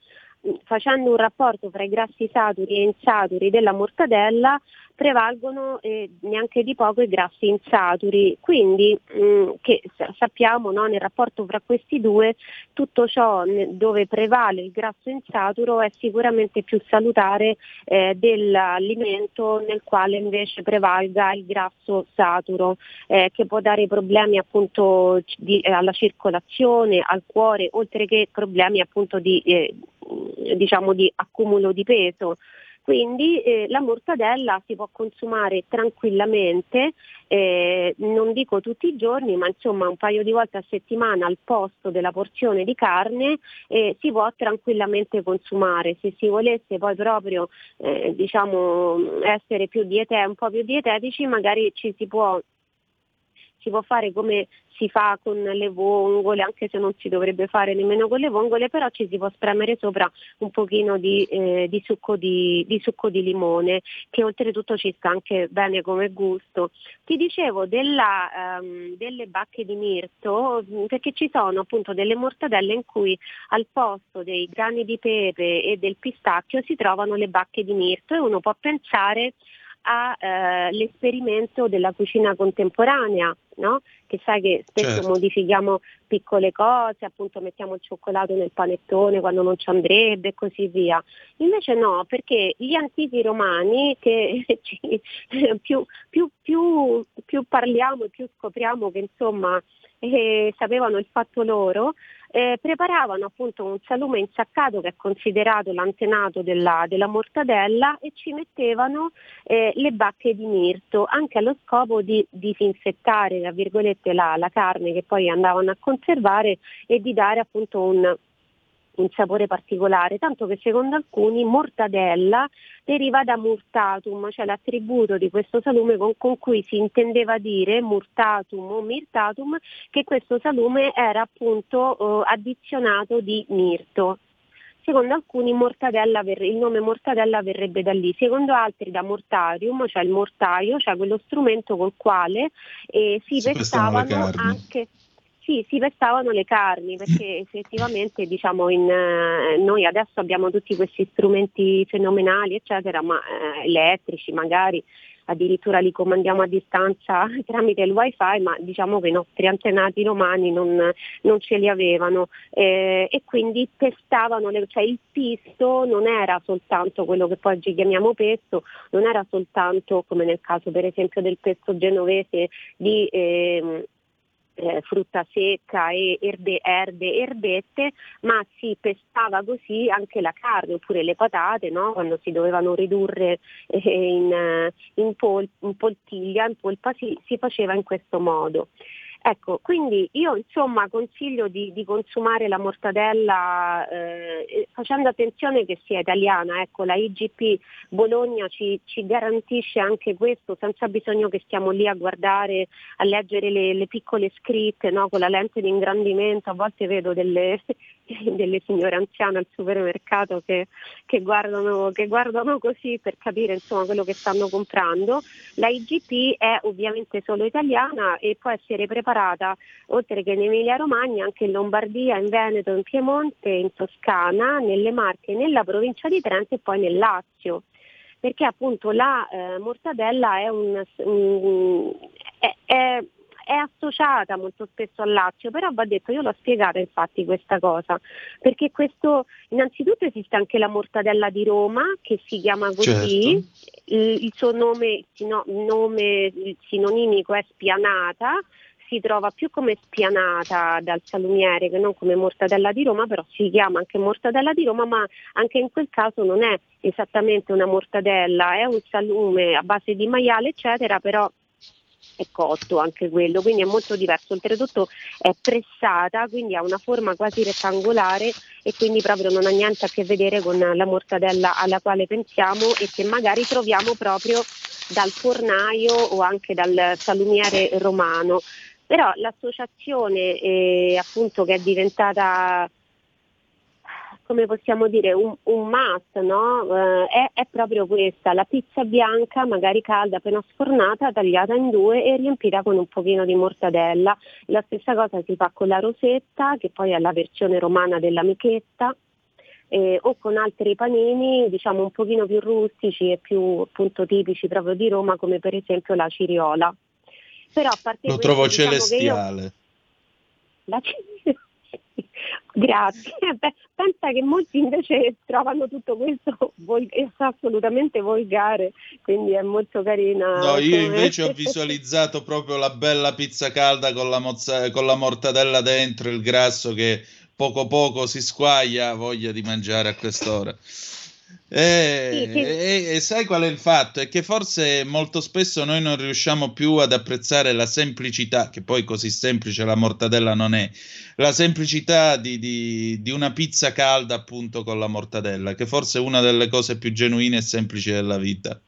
facendo un rapporto fra i grassi saturi e insaturi della mortadella prevalgono eh, neanche di poco i grassi insaturi, quindi mh, che sa- sappiamo no, nel rapporto fra questi due tutto ciò dove prevale il grasso insaturo è sicuramente più salutare eh, dell'alimento nel quale invece prevalga il grasso saturo eh, che può dare problemi appunto di- alla circolazione, al cuore, oltre che problemi appunto di, eh, diciamo di accumulo di peso. Quindi eh, la mortadella si può consumare tranquillamente, eh, non dico tutti i giorni, ma insomma un paio di volte a settimana al posto della porzione di carne eh, si può tranquillamente consumare. Se si volesse poi proprio eh, diciamo, essere più diete- un po' più dietetici, magari ci si può si può fare come si fa con le vongole, anche se non si dovrebbe fare nemmeno con le vongole, però ci si può spremere sopra un pochino di, eh, di succo, di, di succo di limone, che oltretutto ci sta anche bene come gusto. Ti dicevo della, ehm, delle bacche di mirto, perché ci sono appunto delle mortadelle in cui al posto dei grani di pepe e del pistacchio si trovano le bacche di mirto e uno può pensare all'esperimento della cucina contemporanea, no? che sai che spesso Certo. modifichiamo piccole cose, appunto mettiamo il cioccolato nel panettone quando non ci andrebbe e così via. Invece no, perché gli antichi romani che più, più- più- più parliamo e più scopriamo che insomma eh, sapevano il fatto loro, eh, preparavano appunto un salume insaccato che è considerato l'antenato della, della mortadella e ci mettevano eh, le bacche di mirto anche allo scopo di disinfettare tra virgolette la, la carne che poi andavano a conservare e di dare appunto un, un sapore particolare, tanto che secondo alcuni mortadella deriva da murtatum, cioè l'attributo di questo salume con, con cui si intendeva dire murtatum o mirtatum, che questo salume era appunto eh, addizionato di mirto. Secondo alcuni mortadella verre- il nome mortadella verrebbe da lì, secondo altri da mortarium, cioè il mortaio, cioè quello strumento col quale eh, si, Si carni. anche sì, si pestavano le carni perché effettivamente diciamo in, eh, noi adesso abbiamo tutti questi strumenti fenomenali eccetera, ma eh, elettrici magari addirittura li comandiamo a distanza tramite il wifi, ma diciamo che i nostri antenati romani non, non ce li avevano. Eh, e quindi pestavano, le- cioè il pisto non era soltanto quello che poi oggi chiamiamo pesto, non era soltanto come nel caso per esempio del pesto genovese di ehm, eh, frutta secca e erbe, erbe, erbette, ma si pestava così anche la carne oppure le patate, no? quando si dovevano ridurre eh, in, eh, in, pol- in poltiglia, in polpa, si, si faceva in questo modo. Ecco, quindi io insomma consiglio di, di consumare la mortadella eh, facendo attenzione che sia italiana, ecco la IGP Bologna ci, ci garantisce anche questo senza bisogno che stiamo lì a guardare, a leggere le, le piccole scritte no, con la lente di ingrandimento, a volte vedo delle, delle signore anziane al supermercato che, che guardano, che guardano così per capire insomma quello che stanno comprando. La IGP è ovviamente solo italiana e può essere preparata oltre che in Emilia Romagna anche in Lombardia, in Veneto, in Piemonte, in Toscana, nelle Marche, nella provincia di Trento e poi nel Lazio. Perché appunto la eh, mortadella è un, un- è- è- è associata molto spesso al Lazio, però va detto, io l'ho spiegata infatti questa cosa, perché questo, innanzitutto esiste anche la mortadella di Roma che si chiama così, Certo. il, il suo nome, sino- nome sinonimico è spianata, si trova più come spianata dal salumiere che non come mortadella di Roma, però si chiama anche mortadella di Roma, ma anche in quel caso non è esattamente una mortadella, è un salume a base di maiale, eccetera, però è cotto anche quello, quindi è molto diverso. Oltretutto è pressata, quindi ha una forma quasi rettangolare e quindi proprio non ha niente a che vedere con la mortadella alla quale pensiamo e che magari troviamo proprio dal fornaio o anche dal salumiere romano. Però l'associazione eh, appunto che è diventata come possiamo dire, un, un must, no? Eh, è, è proprio questa, la pizza bianca, magari calda, appena sfornata, tagliata in due e riempita con un pochino di mortadella. La stessa cosa si fa con la rosetta, che poi è la versione romana dell'amichetta, eh, o con altri panini, diciamo un pochino più rustici e più appunto tipici proprio di Roma, come per esempio la ciriola. Però a parte Lo questo, trovo diciamo che io- celestiale. la ciriola. Grazie. Beh, pensa che molti invece trovano tutto questo vol- è assolutamente volgare, quindi è molto carina. No, io invece ho visualizzato proprio la bella pizza calda con la, mozza- con la mortadella dentro, il grasso che poco poco si squaglia, ha voglia di mangiare a quest'ora. E, Sì, sì. e- e sai qual è il fatto? È che forse molto spesso noi non riusciamo più ad apprezzare la semplicità, che poi così semplice la mortadella non è, la semplicità di, di- di una pizza calda appunto con la mortadella, che forse è una delle cose più genuine e semplici della vita.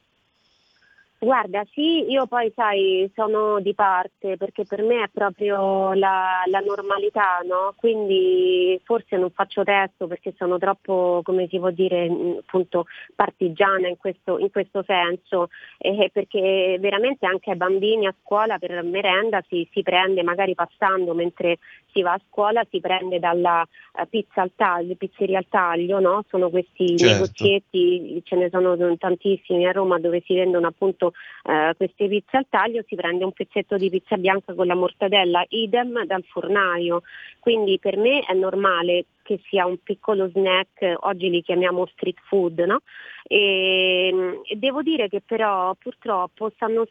Guarda, sì, io poi sai, sono di parte perché per me è proprio la, la normalità, no? Quindi forse non faccio testo perché sono troppo, come si può dire, mh, appunto partigiana in questo, in questo senso, eh, perché veramente anche ai bambini a scuola per merenda si, si prende, magari passando mentre si va a scuola, si prende dalla eh, pizza al taglio, pizzeria al taglio, no? Sono questi Certo. negozietti, ce ne sono tantissimi a Roma dove si vendono appunto eh, queste pizze al taglio, si prende un pezzetto di pizza bianca con la mortadella, idem dal fornaio. Quindi per me è normale che sia un piccolo snack, oggi li chiamiamo street food, no? E, e devo dire che però purtroppo stanno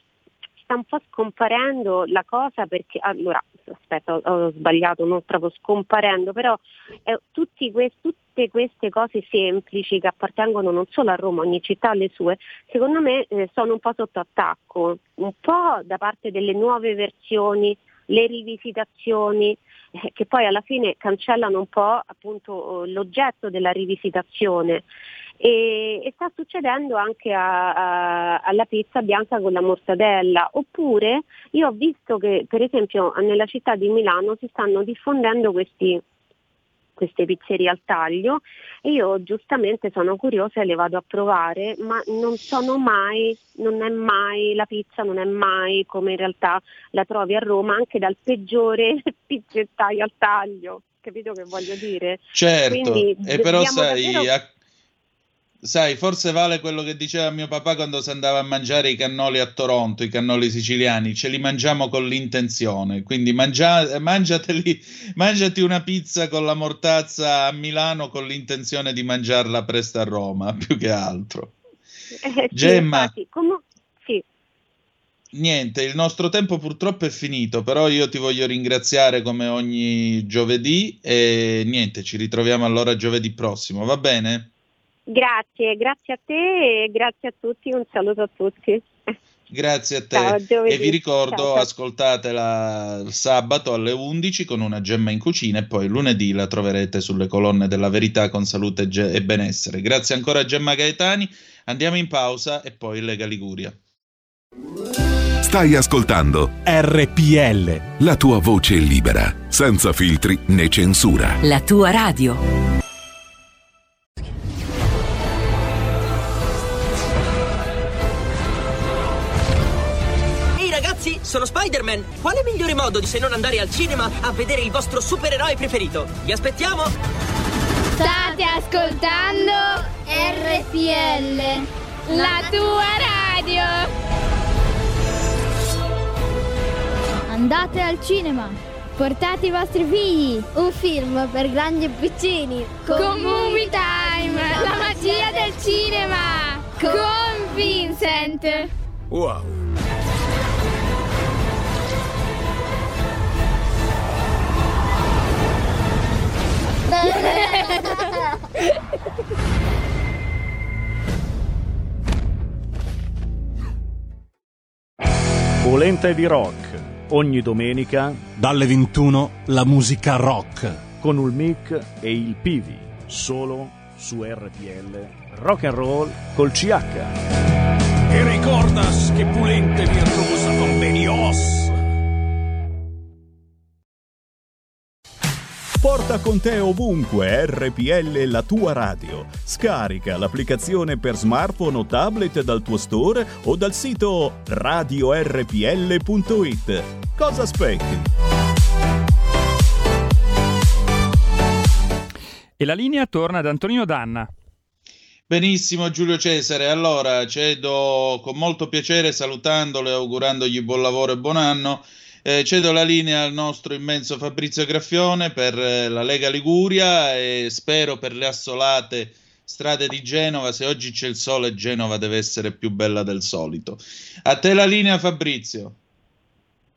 sta un po' scomparendo la cosa perché allora aspetta ho, ho sbagliato non proprio scomparendo però eh, tutti que- tutte queste cose semplici che appartengono non solo a Roma ogni città ha le sue secondo me eh, sono un po' sotto attacco un po' da parte delle nuove versioni le rivisitazioni eh, che poi alla fine cancellano un po' appunto l'oggetto della rivisitazione e, e sta succedendo anche a- a- alla pizza bianca con la mortadella. Oppure io ho visto che per esempio nella città di Milano si stanno diffondendo questi queste pizzerie al taglio. E io giustamente sono curiosa e le vado a provare, ma non sono mai, non è mai la pizza, non è mai come in realtà la trovi a Roma anche dal peggiore pizzettaio al taglio, capito che voglio dire? Certo, Quindi e però sai, davvero- a- sai, forse vale quello che diceva mio papà quando si andava a mangiare i cannoli a Toronto, i cannoli siciliani, ce li mangiamo con l'intenzione, quindi mangia- mangiati una pizza con la mortazza a Milano con l'intenzione di mangiarla presto a Roma, più che altro. Eh, sì, Gemma. infatti, comu- sì. Niente, il nostro tempo purtroppo è finito, però io ti voglio ringraziare come ogni giovedì e niente, ci ritroviamo allora giovedì prossimo, va bene? Grazie, grazie a te e grazie a tutti, un saluto a tutti. Grazie a te. Ciao, e vi ricordo, Ciao, ciao. ascoltatela sabato alle 11 con una gemma in cucina e poi lunedì la troverete sulle colonne della verità con salute e e benessere. Grazie ancora a Gemma Gaetani. Andiamo in pausa e poi Lega Liguria. Stai ascoltando RPL. la tua voce libera, senza filtri né censura. La tua radio. Sono Spider-Man! Quale migliore modo di se non andare al cinema a vedere il vostro supereroe preferito? Vi aspettiamo! State ascoltando RPL, la tua radio. Andate al cinema. Portate i vostri figli. Un film per grandi e piccini. Con Movie Time, la magia del cinema. Con Vincent. Wow. Polenta di rock. Ogni domenica dalle 21 la musica rock con il mic e il Pivi, solo su RPL Rock and Roll col CH. E ricordas che Pulente virtuosa convenios. Porta con te ovunque RPL la tua radio. Scarica l'applicazione per smartphone o tablet dal tuo store o dal sito radiorpl.it. Cosa aspetti? E la linea torna ad Antonino Danna. Benissimo Giulio Cesare, allora cedo con molto piacere salutandolo e augurandogli buon lavoro e buon anno eh, cedo la linea al nostro immenso Fabrizio Graffione per eh, la Lega Liguria e spero per le assolate strade di Genova. Se oggi c'è il sole, Genova deve essere più bella del solito. A te la linea, Fabrizio.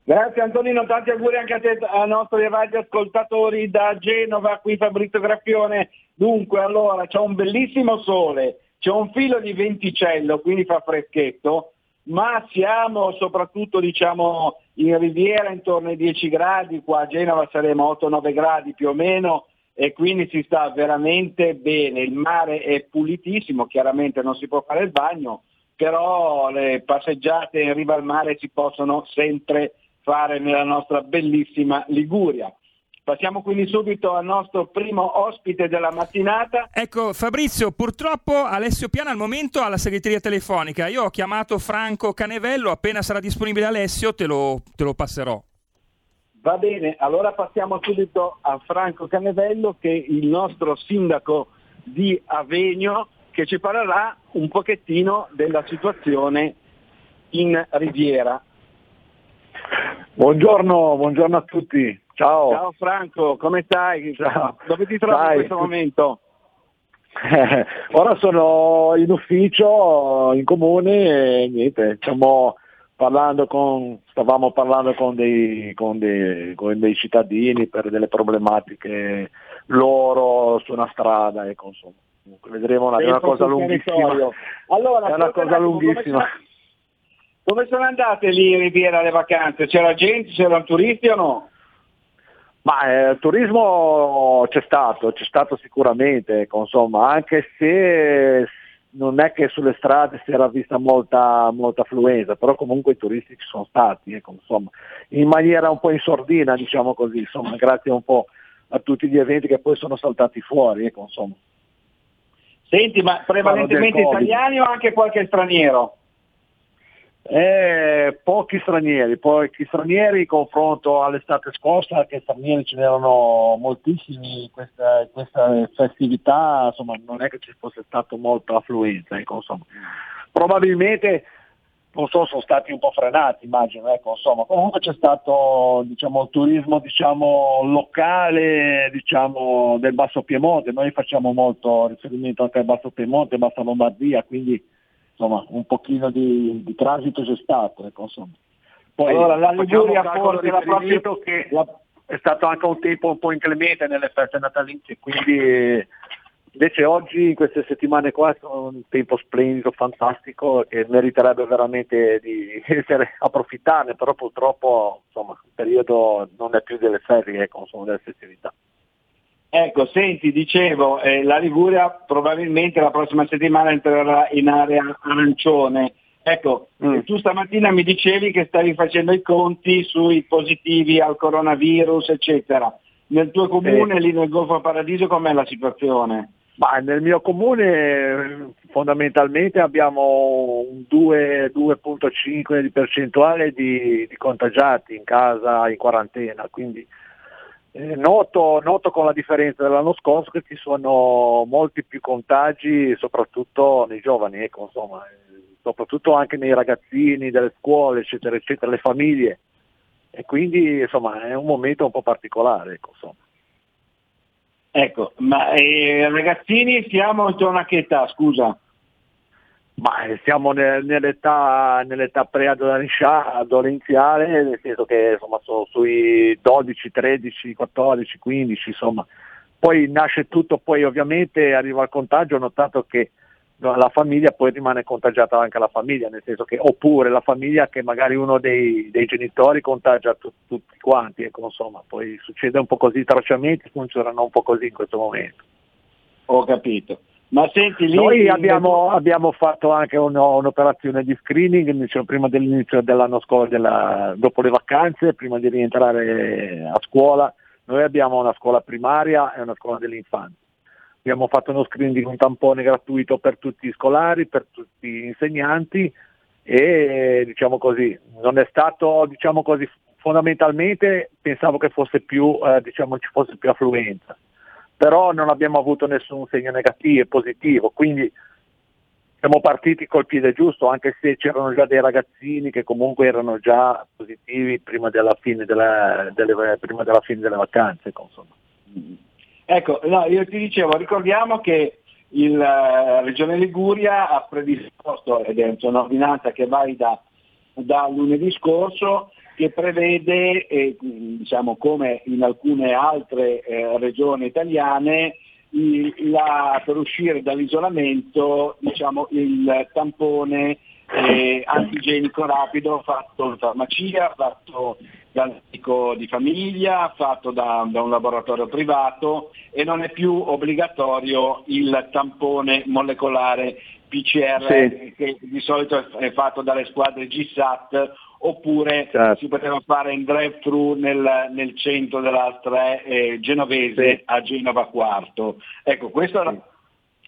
Grazie Antonino, tanti auguri anche a te, ai nostri radioascoltatori da Genova, qui Fabrizio Graffione. Dunque, allora, c'è un bellissimo sole, c'è un filo di venticello, quindi fa freschetto, ma siamo soprattutto diciamo, in Riviera intorno ai 10 gradi, qua a Genova saremo 8-9 gradi più o meno e quindi si sta veramente bene, il mare è pulitissimo, chiaramente non si può fare il bagno, però le passeggiate in riva al mare si possono sempre fare nella nostra bellissima Liguria. Passiamo quindi subito al nostro primo ospite della mattinata. Ecco, Fabrizio, purtroppo Alessio Piana al momento ha la segreteria telefonica. Io ho chiamato Franco Canevello, appena sarà disponibile Alessio te lo, te lo passerò. Va bene, allora passiamo subito a Franco Canevello che è il nostro sindaco di Avegno che ci parlerà un pochettino della situazione in Riviera. Buongiorno, buongiorno a tutti. Ciao. Ciao Franco, come stai? Ciao. Dove ti trovi Dai, in questo momento? Eh, ora sono in ufficio, in comune e niente, stiamo parlando con, stavamo parlando con dei, con, dei, con dei cittadini per delle problematiche loro su una strada, ecco, insomma. Vedremo, una, è una cosa lunghissima. Allora, è una cosa lunghissima. Come sono andate lì in Riviera le vacanze? C'era gente, c'erano turisti o no? Ma eh, il turismo c'è stato, c'è stato sicuramente, ecco, insomma, anche se non è che sulle strade si era vista molta, molta affluenza, però comunque i turisti ci sono stati, ecco, insomma, in maniera un po' in sordina, diciamo così, insomma, grazie un po' a tutti gli eventi che poi sono saltati fuori, ecco, insomma. Senti, ma prevalentemente italiani o anche qualche straniero? Eh, pochi stranieri, pochi stranieri in confronto all'estate scorsa, che stranieri ce n'erano moltissimi questa, questa festività, insomma non è che ci fosse stato molta affluenza, ecco, insomma. probabilmente non so, sono stati un po' frenati, immagino, ecco, insomma. comunque c'è stato diciamo, il turismo diciamo, locale diciamo, del Basso Piemonte, noi facciamo molto riferimento anche al Basso Piemonte, Bassa Lombardia, quindi insomma un pochino di, di transito c'è stato. Ecco, insomma. Poi Allora, la Liguria forse la prossima- che è stato anche un tempo un po' inclemente nelle feste natalizie, quindi invece oggi in queste settimane qua è un tempo splendido, fantastico, che meriterebbe veramente di essere, approfittarne, però purtroppo insomma, il periodo non è più delle ferie, ecco, insomma, delle festività. Ecco, senti, dicevo, eh, la Liguria probabilmente la prossima settimana entrerà in area arancione. Ecco, Mm. eh, tu stamattina mi dicevi che stavi facendo i conti sui positivi al coronavirus, eccetera. Nel tuo comune, lì nel Golfo Paradiso, com'è la situazione? Ma nel mio comune eh, fondamentalmente abbiamo un 2, 2.5 di percentuale di, di contagiati in casa, in quarantena, quindi eh, noto, noto con la differenza dell'anno scorso che ci sono molti più contagi, soprattutto nei giovani, ecco, insomma, eh, soprattutto anche nei ragazzini delle scuole, eccetera, eccetera, le famiglie e quindi insomma è un momento un po' particolare. Ecco. Ecco, ma eh, ragazzini siamo intorno a che età, scusa? Ma eh, siamo nel- nell'età, nell'età preadolescenziale, nel senso che insomma, sono sui 12, 13, 14, 15, insomma. Poi nasce tutto, poi ovviamente arriva il contagio, ho notato che la famiglia poi rimane contagiata anche la famiglia, nel senso che oppure la famiglia che magari uno dei, dei genitori contagia tu- tutti quanti, ecco, insomma, poi succede un po' così, i tracciamenti funzionano un po' così in questo momento. Ho capito. Ma senti lì... Noi abbiamo, abbiamo fatto anche uno- un'operazione di screening diciamo, prima dell'inizio dell'anno scorso, della- dopo le vacanze, prima di rientrare a scuola. Noi abbiamo una scuola primaria e una scuola dell'infanzia. Abbiamo fatto uno screening, un tampone gratuito per tutti gli scolari, per tutti gli insegnanti e diciamo così, non è stato diciamo così, fondamentalmente pensavo che fosse più, eh, diciamo, ci fosse più affluenza però non abbiamo avuto nessun segno negativo e positivo, quindi siamo partiti col piede giusto, anche se c'erano già dei ragazzini che comunque erano già positivi prima della fine delle, delle- prima della fine delle vacanze. ecco, no, io ti dicevo, ricordiamo che il, la Regione Liguria ha predisposto, ed è un'ordinanza che valida da lunedì scorso, che prevede, eh, diciamo come in alcune altre eh, regioni italiane, il- la- per uscire dall'isolamento diciamo, il tampone eh, antigenico rapido fatto in farmacia, fatto dal medico di famiglia, fatto da, da un laboratorio privato e non è più obbligatorio il tampone molecolare PCR Sì. che di solito è fatto dalle squadre GSAT oppure Certo. si poteva fare in drive-thru nel, nel centro della 3 eh, genovese Sì. a Genova Quarto. Ecco, questo era-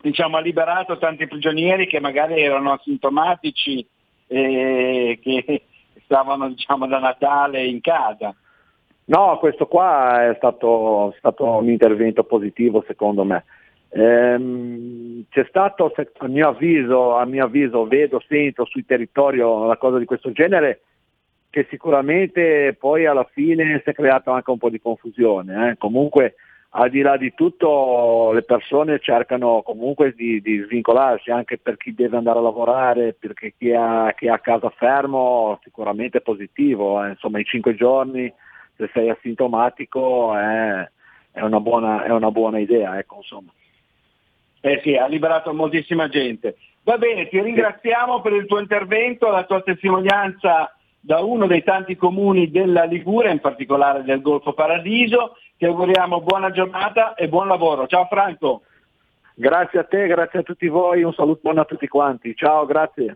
diciamo, ha liberato tanti prigionieri che magari erano asintomatici e che stavano diciamo, da Natale in casa. No, questo qua è stato, è stato un intervento positivo secondo me. Ehm, c'è stato, a mio, avviso, a mio avviso, vedo, sento sul territorio una cosa di questo genere che sicuramente poi alla fine si è creato anche un po' di confusione. eh. Comunque al di là di tutto le persone cercano comunque di, di svincolarsi anche per chi deve andare a lavorare, perché chi ha, chi è a casa fermo sicuramente è positivo, eh. insomma i cinque giorni se sei asintomatico è, è una, buona, è una buona idea. Ecco, insomma. Eh sì, ha liberato moltissima gente. Va bene, ti ringraziamo per il tuo intervento, la tua testimonianza da uno dei tanti comuni della Liguria, in particolare del Golfo Paradiso. Ti auguriamo buona giornata e buon lavoro. Ciao Franco. Grazie a te, grazie a tutti voi, un saluto buono a tutti quanti. Ciao, grazie.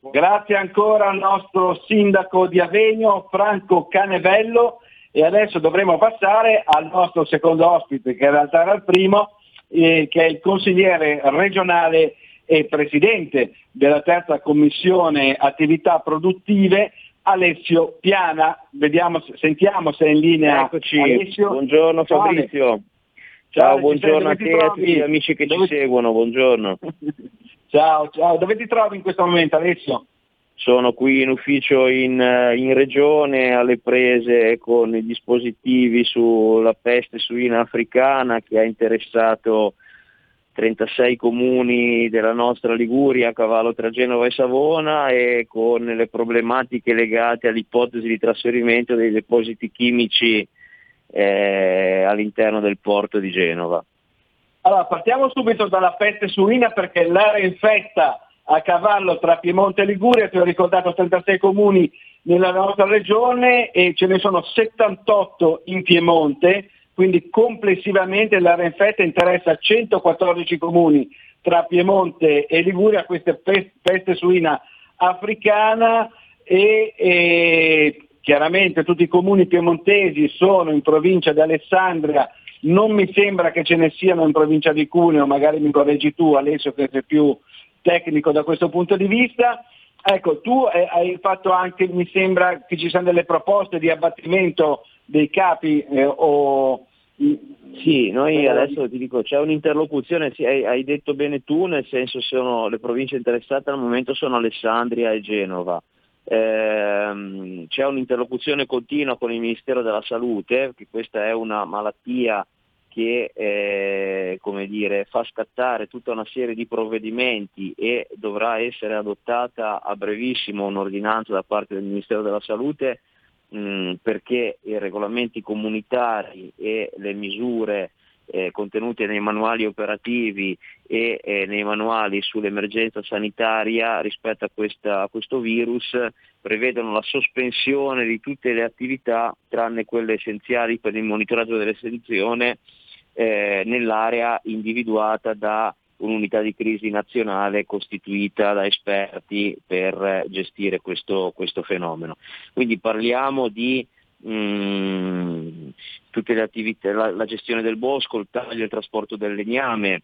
Grazie ancora al nostro sindaco di Avegno, Franco Canevello, e adesso dovremo passare al nostro secondo ospite, che in realtà era il primo, eh, che è il consigliere regionale e presidente della terza commissione attività produttive, Alessio Piana. Vediamo, se- sentiamo se è in linea Eccoci, Alessio. buongiorno. Fabrizio. Ciao, Ciao, buongiorno a te e a tutti gli amici che Dove- ci seguono, buongiorno. Ciao, ciao, dove ti trovi in questo momento Alessio? Sono qui in ufficio in, eh, in regione alle prese con i dispositivi sulla peste suina africana che ha interessato 36 comuni della nostra Liguria a cavallo tra Genova e Savona e con le problematiche legate all'ipotesi di trasferimento dei depositi chimici eh, all'interno del porto di Genova. Allora, partiamo subito dalla peste suina perché l'area infetta a cavallo tra Piemonte e Liguria, ti ho ricordato 36 comuni nella nostra regione e ce ne sono 78 in Piemonte, quindi complessivamente l'area infetta interessa 114 comuni tra Piemonte e Liguria, questa peste suina africana e, e chiaramente tutti i comuni piemontesi sono in provincia di Alessandria, non mi sembra che ce ne siano in provincia di Cuneo, magari mi correggi tu Alessio che sei più tecnico da questo punto di vista. Ecco, tu eh, hai fatto anche, mi sembra che ci siano delle proposte di abbattimento dei capi eh, o... Sì, noi Eh, adesso ti dico, c'è un'interlocuzione, sì, hai, hai detto bene tu, nel senso sono le province interessate al momento sono Alessandria e Genova. Ehm, c'è un'interlocuzione continua con il Ministero della Salute, che questa è una malattia che eh, dire, fa scattare tutta una serie di provvedimenti e dovrà essere adottata a brevissimo un'ordinanza da parte del Ministero della Salute mh, perché i regolamenti comunitari e le misure eh, contenute nei manuali operativi e eh, nei manuali sull'emergenza sanitaria rispetto a, questa, a, questo virus prevedono la sospensione di tutte le attività tranne quelle essenziali per il monitoraggio dell'estensione eh, nell'area individuata da un'unità di crisi nazionale costituita da esperti per gestire questo, questo fenomeno. Quindi parliamo di mh, mm, tutte le attività, la, la, gestione del bosco, il taglio e il trasporto del legname,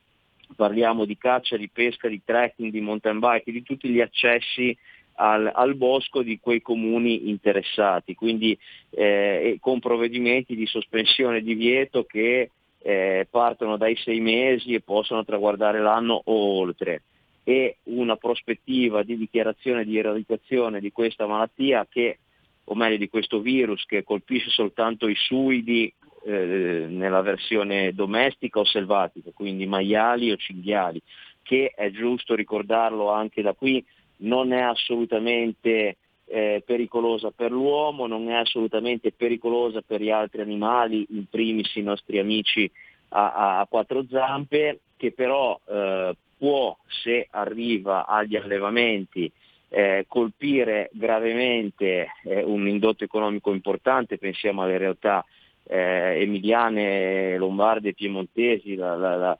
parliamo di caccia, di pesca, di trekking, di mountain bike, di tutti gli accessi al, al bosco di quei comuni interessati, quindi eh, con provvedimenti di sospensione di vieto che eh, partono dai sei mesi e possono traguardare l'anno o oltre. E una prospettiva di dichiarazione di eradicazione di questa malattia che, o meglio di questo virus che colpisce soltanto i suidi eh, nella versione domestica o selvatica, quindi maiali o cinghiali, che è giusto ricordarlo anche da qui, non è assolutamente eh, pericolosa per l'uomo, non è assolutamente pericolosa per gli altri animali, in primis i nostri amici a, a quattro zampe, che però eh, può, se arriva agli allevamenti, eh, colpire gravemente eh, un indotto economico importante, pensiamo alle realtà eh, emiliane, lombarde e piemontesi, la, la, la,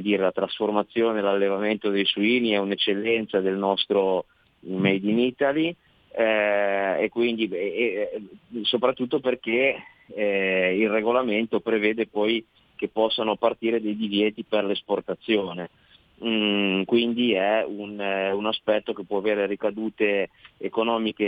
dire, la trasformazione, l'allevamento dei suini è un'eccellenza del nostro Made in Italy eh, e quindi e, soprattutto perché eh, il regolamento prevede poi che possano partire dei divieti per l'esportazione. Mm, quindi è un, eh, un, aspetto che può avere ricadute economiche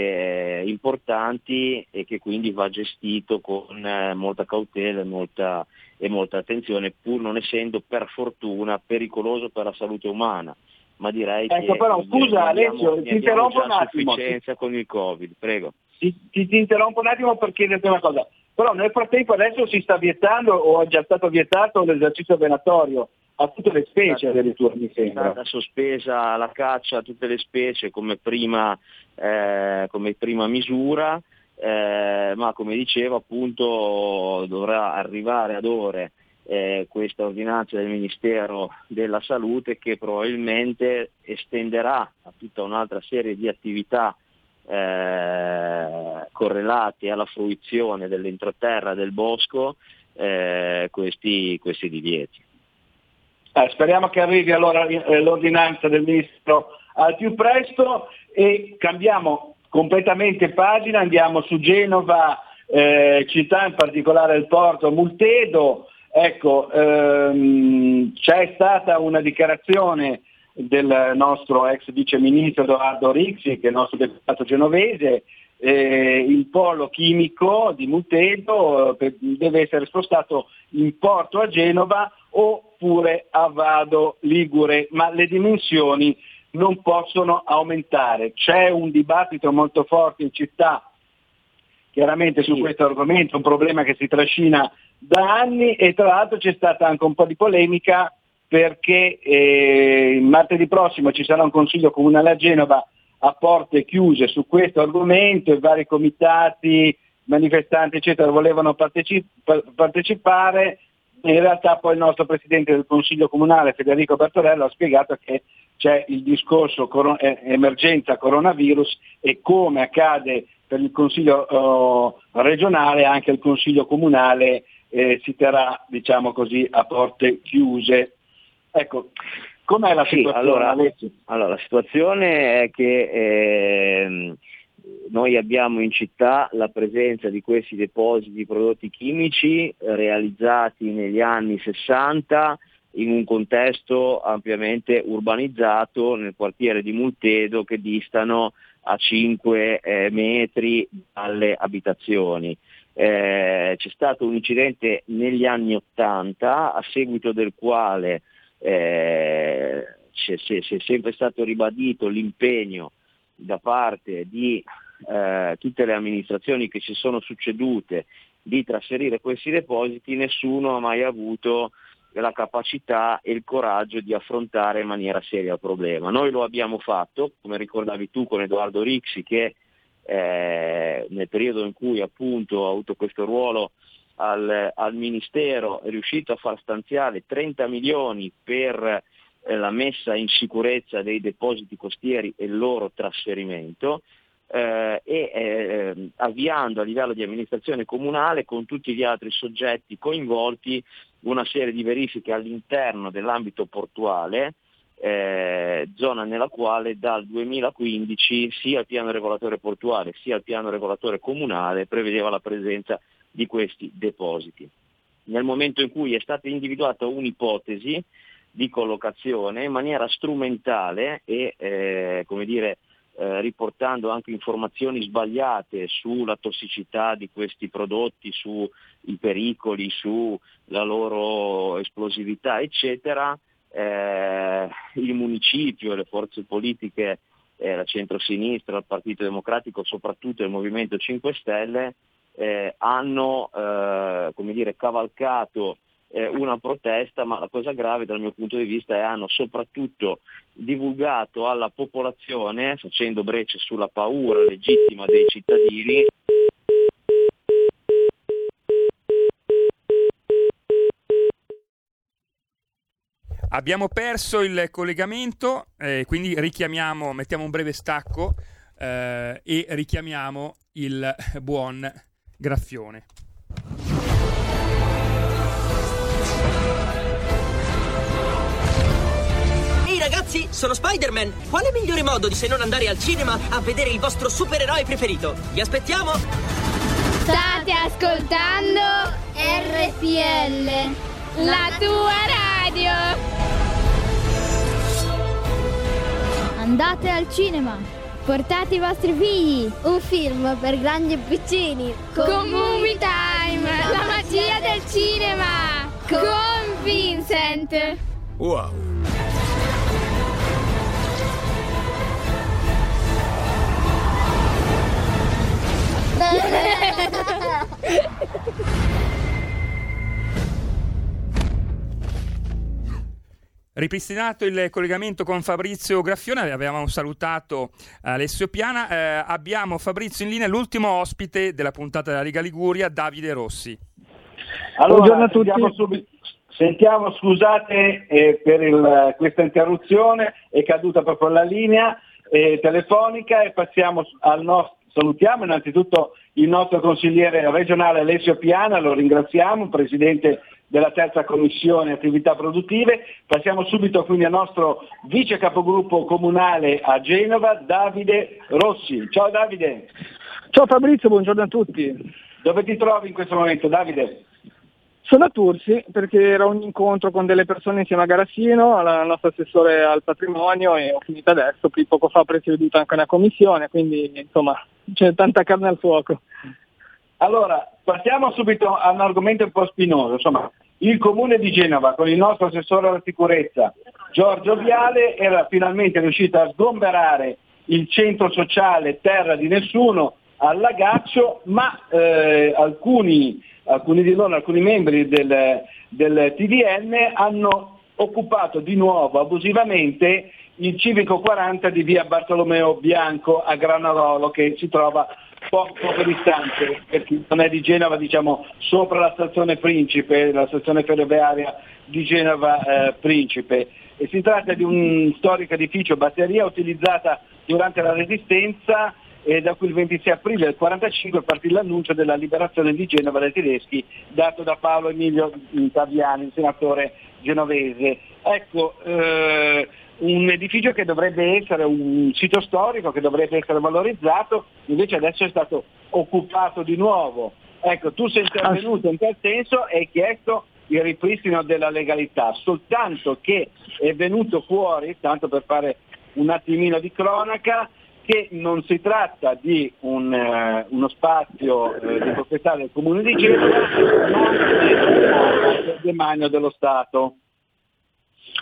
eh, importanti e che quindi va gestito con eh, molta cautela e molta, e molta attenzione, pur non essendo per fortuna pericoloso per la salute umana ma direi ecco, che però, scusa, Alessio, ti interrompo un attimo. con il Covid, prego. Ti, ti, ti, interrompo un attimo per chiederti una cosa. Però nel frattempo adesso si sta vietando o è già stato vietato l'esercizio venatorio a tutte le specie addirittura mi sembra. È stata sospesa la caccia a tutte le specie come prima, eh, come prima misura, eh, ma come dicevo appunto dovrà arrivare ad ore eh, questa ordinanza del Ministero della Salute che probabilmente estenderà a tutta un'altra serie di attività eh, correlate alla fruizione dell'entroterra del bosco eh, questi, questi divieti. Eh, speriamo che arrivi allora eh, l'ordinanza del Ministro al più presto e cambiamo completamente pagina, andiamo su Genova, eh, città in particolare il porto Multedo, Ecco, ehm, c'è stata una dichiarazione del nostro ex vice ministro Edoardo Rixi, che è il nostro deputato genovese, eh, il polo chimico di Mutedo eh, deve essere spostato in porto a Genova oppure a Vado Ligure, ma le dimensioni non possono aumentare. C'è un dibattito molto forte in città chiaramente su questo argomento, un problema che si trascina da anni e tra l'altro c'è stata anche un po' di polemica perché eh, martedì prossimo ci sarà un consiglio comunale a Genova a porte chiuse su questo argomento e vari comitati, manifestanti eccetera volevano partecip- partecipare, in realtà poi il nostro Presidente del Consiglio Comunale Federico Bertorello ha spiegato che c'è il discorso cor- eh, emergenza coronavirus e come accade per il Consiglio eh, regionale anche il Consiglio Comunale eh, si terrà diciamo così, a porte chiuse. Ecco, com'è la situazione? allora, allora, la situazione è che eh, noi abbiamo in città la presenza di questi depositi di prodotti chimici realizzati negli anni 60 in un contesto ampiamente urbanizzato nel quartiere di Multedo che distano a 5 eh, metri dalle abitazioni. Eh, c'è stato un incidente negli anni Ottanta a seguito del quale eh, si è sempre stato ribadito l'impegno da parte di eh, tutte le amministrazioni che si sono succedute di trasferire questi depositi, nessuno ha mai avuto la capacità e il coraggio di affrontare in maniera seria il problema. Noi lo abbiamo fatto, come ricordavi tu con Edoardo Rixi, che eh, nel periodo in cui appunto ha avuto questo ruolo al, al, Ministero è riuscito a far stanziare 30 milioni per eh, la messa in sicurezza dei depositi costieri e il loro trasferimento eh, e eh, avviando a livello di amministrazione comunale con tutti gli altri soggetti coinvolti una serie di verifiche all'interno dell'ambito portuale, eh, zona nella quale dal 2015 sia il piano regolatore portuale sia il piano regolatore comunale prevedeva la presenza di questi depositi. Nel momento in cui è stata individuata un'ipotesi di collocazione in maniera strumentale e eh, come dire, eh, riportando anche informazioni sbagliate sulla tossicità di questi prodotti, sui pericoli, sulla loro esplosività, eccetera, eh, il municipio, le forze politiche, eh, la centrosinistra, il Partito Democratico, soprattutto il Movimento 5 Stelle, eh, hanno eh, dire, cavalcato eh, una protesta, ma la cosa grave dal mio punto di vista è che hanno soprattutto divulgato alla popolazione, facendo brecce sulla paura legittima dei cittadini, Abbiamo perso il collegamento, eh, quindi richiamiamo, mettiamo un breve stacco eh, e richiamiamo il buon Graffione. Ehi ragazzi, sono Spider-Man! Quale migliore modo di se non andare al cinema a vedere il vostro supereroe preferito? Vi aspettiamo! State ascoltando RPL, la tua radio! Andate al cinema! Portate i vostri figli! Un film per grandi e piccini! Con Movie Time! La magia del cinema! Con Vincent! Wow! Ripristinato il collegamento con Fabrizio Graffione, avevamo salutato Alessio Piana, eh, abbiamo Fabrizio in linea, l'ultimo ospite della puntata della Liga Liguria, Davide Rossi. Allora, Buongiorno a tutti. Sentiamo, subito, sentiamo scusate eh, per il, questa interruzione, è caduta proprio la linea eh, telefonica e passiamo al nostro, salutiamo innanzitutto il nostro consigliere regionale Alessio Piana, lo ringraziamo, presidente della terza commissione attività produttive. Passiamo subito quindi al nostro vice capogruppo comunale a Genova, Davide Rossi. Ciao Davide. Ciao Fabrizio, buongiorno a tutti. Dove ti trovi in questo momento Davide? Sono a Tursi perché era un incontro con delle persone insieme a Garassino, al nostro assessore al patrimonio e ho finito adesso, poco fa ho presieduto anche una commissione, quindi insomma c'è tanta carne al fuoco. Allora, passiamo subito a un argomento un po' spinoso. Insomma, il comune di Genova con il nostro assessore alla sicurezza Giorgio Viale era finalmente riuscito a sgomberare il centro sociale Terra di Nessuno al Lagaccio, ma eh, alcuni, alcuni, di loro, alcuni membri del, del TDN hanno occupato di nuovo abusivamente il civico 40 di via Bartolomeo Bianco a Granarolo che si trova poco, poco distante, per chi non è di Genova, diciamo sopra la stazione Principe, la stazione ferroviaria di Genova eh, Principe. E si tratta di un storico edificio batteria utilizzata durante la Resistenza e da cui il 26 aprile del 1945 partì l'annuncio della liberazione di Genova dai tedeschi dato da Paolo Emilio Taviani, il senatore genovese. Ecco, eh, un edificio che dovrebbe essere un sito storico, che dovrebbe essere valorizzato, invece adesso è stato occupato di nuovo. Ecco, tu sei intervenuto in tal senso e hai chiesto il ripristino della legalità, soltanto che è venuto fuori, tanto per fare un attimino di cronaca, che non si tratta di un, uh, uno spazio uh, di proprietà del comune di Genova, ma del demanio dello Stato.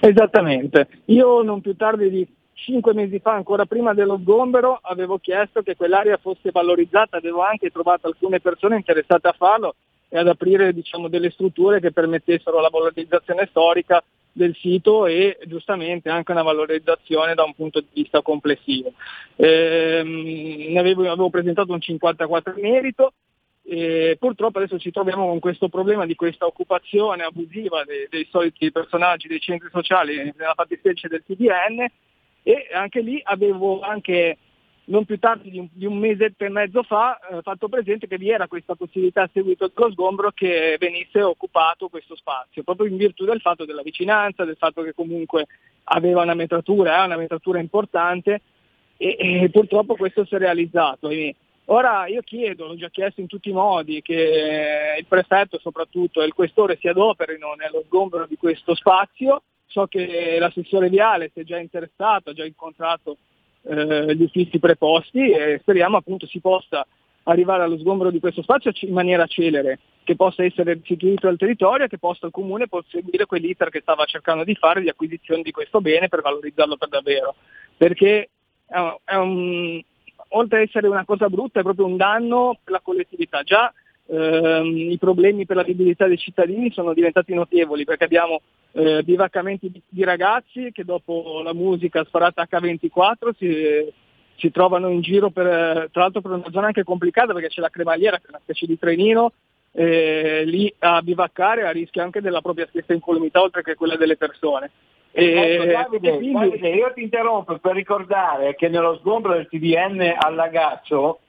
Esattamente. Io non più tardi di cinque mesi fa, ancora prima dello sgombero, avevo chiesto che quell'area fosse valorizzata, avevo anche trovato alcune persone interessate a farlo e ad aprire diciamo, delle strutture che permettessero la valorizzazione storica del sito e giustamente anche una valorizzazione da un punto di vista complessivo. Ehm, ne avevo, avevo presentato un 54 merito, e purtroppo adesso ci troviamo con questo problema di questa occupazione abusiva dei, dei soliti personaggi dei centri sociali nella fattispecie del TDN e anche lì avevo anche non più tardi di un, di un mesetto e mezzo fa eh, fatto presente che vi era questa possibilità a seguito dello sgombro che venisse occupato questo spazio, proprio in virtù del fatto della vicinanza, del fatto che comunque aveva una metratura, ha una metratura importante e, e purtroppo questo si è realizzato. E ora io chiedo, l'ho già chiesto in tutti i modi, che il prefetto soprattutto e il questore si adoperino nello sgombero di questo spazio, so che l'assessore Viale si è già interessato, ha già incontrato eh, gli uffici preposti e speriamo appunto si possa arrivare allo sgombero di questo spazio in maniera celere, che possa essere restituito al territorio e che possa il Comune seguire quell'iter che stava cercando di fare di acquisizione di questo bene per valorizzarlo per davvero. Perché è un, oltre ad essere una cosa brutta è proprio un danno per la collettività. Già ehm, i problemi per la viabilità dei cittadini sono diventati notevoli perché abbiamo eh, bivaccamenti di, di, ragazzi che dopo la musica sparata H24 si, si trovano in giro per, tra l'altro per una zona anche complicata perché c'è la cremagliera che è una specie di trenino eh, lì a bivaccare a rischio anche della propria stessa incolumità oltre che quella delle persone. Ecco, Davide, quindi... Davide, io ti interrompo per ricordare che nello sgombro del TDN a Lagaccio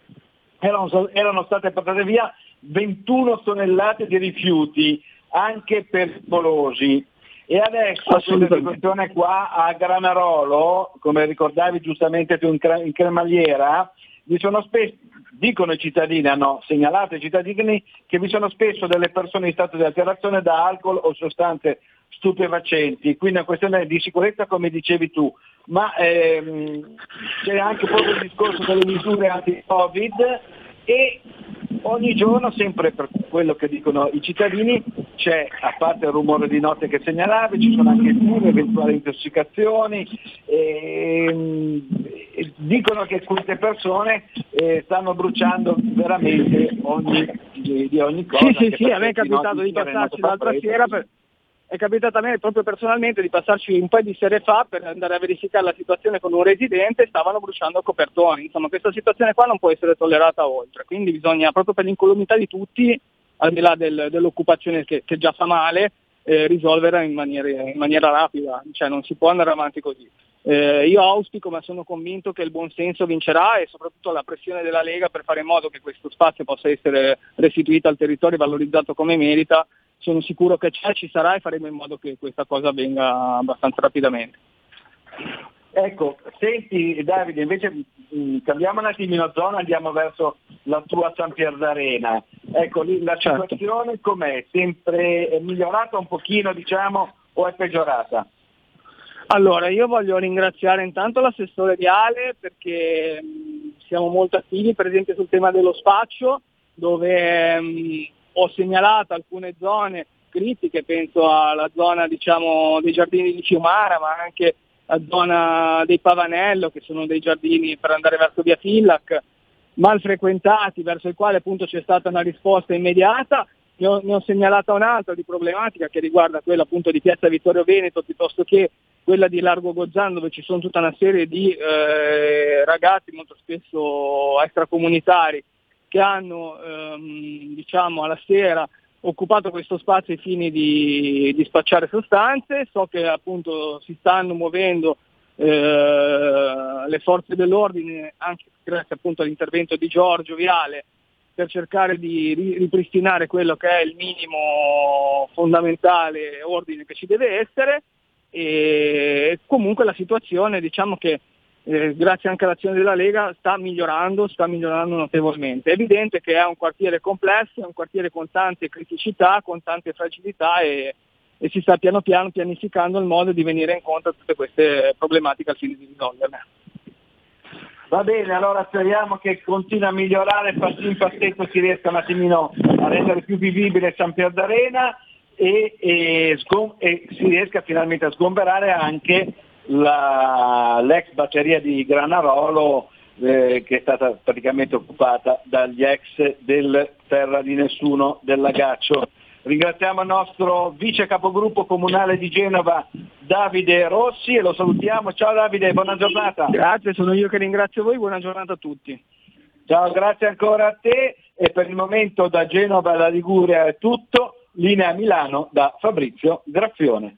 erano, erano state portate via 21 tonnellate di rifiuti, anche pericolosi. E adesso questa situazione qua a Granarolo, come ricordavi giustamente tu in, in cremaliera, vi sono spesso, dicono i cittadini, hanno segnalato i cittadini che vi sono spesso delle persone in stato di alterazione da alcol o sostanze stupefacenti, quindi è una questione di sicurezza come dicevi tu, ma ehm, c'è anche proprio il discorso delle misure anti-Covid e ogni giorno, sempre per quello che dicono i cittadini, c'è, a parte il rumore di notte che segnalavi, ci sono anche fume, eventuali intossicazioni, e, e dicono che queste persone eh, stanno bruciando veramente ogni, di, di ogni cosa. Sì, sì, sì, a me è capitato di passarci l'altra sera per, è capitato a me proprio personalmente di passarci un paio di sere fa per andare a verificare la situazione con un residente e stavano bruciando copertoni. Insomma, questa situazione qua non può essere tollerata oltre, quindi bisogna proprio per l'incolumità di tutti, al di là del, dell'occupazione che, che, già fa male, eh, risolverla in maniera, in maniera, rapida, cioè non si può andare avanti così. Eh, io auspico, ma sono convinto che il buon senso vincerà e soprattutto la pressione della Lega per fare in modo che questo spazio possa essere restituito al territorio e valorizzato come merita sono sicuro che c'è, ci sarà e faremo in modo che questa cosa avvenga abbastanza rapidamente. Ecco, senti Davide, invece mh, mm, cambiamo un attimino zona, andiamo verso la tua San Pier d'Arena. Ecco, lì la certo. situazione com'è? Sempre è migliorata un pochino, diciamo, o è peggiorata? Allora, io voglio ringraziare intanto l'assessore Viale perché mh, mm, siamo molto attivi, per esempio sul tema dello spaccio, dove mh, mm, ho segnalato alcune zone critiche, penso alla zona diciamo, dei giardini di Fiumara, ma anche la zona dei Pavanello, che sono dei giardini per andare verso via Fillac, mal frequentati, verso il quale appunto c'è stata una risposta immediata. Ne ho, ne ho segnalata un'altra di problematica che riguarda quella appunto di Piazza Vittorio Veneto piuttosto che quella di Largo Gozzan dove ci sono tutta una serie di eh, ragazzi molto spesso extracomunitari che hanno ehm, diciamo, alla sera occupato questo spazio ai fini di, di spacciare sostanze, so che appunto si stanno muovendo eh, le forze dell'ordine anche grazie appunto all'intervento di Giorgio Viale per cercare di ripristinare quello che è il minimo fondamentale ordine che ci deve essere. E comunque la situazione diciamo che eh, grazie anche all'azione della Lega, sta migliorando, sta migliorando notevolmente. È evidente che è un quartiere complesso, è un quartiere con tante criticità, con tante fragilità e, e si sta piano piano pianificando il modo di venire incontro a tutte queste problematiche al fine di risolverle. Va bene, allora speriamo che continui a migliorare, passi in passetto si riesca un attimino a rendere più vivibile San Pier d'Arena e, e, e si riesca finalmente a sgomberare anche la- l'ex batteria di Granarolo eh, che è stata praticamente occupata dagli ex del Terra di Nessuno del Lagaccio. Ringraziamo il nostro vice capogruppo comunale di Genova Davide Rossi e lo salutiamo. Ciao Davide, buona giornata. Grazie, sono io che ringrazio voi, buona giornata a tutti. Ciao, grazie ancora a te e per il momento da Genova alla Liguria è tutto. Linea Milano da Fabrizio Graffione.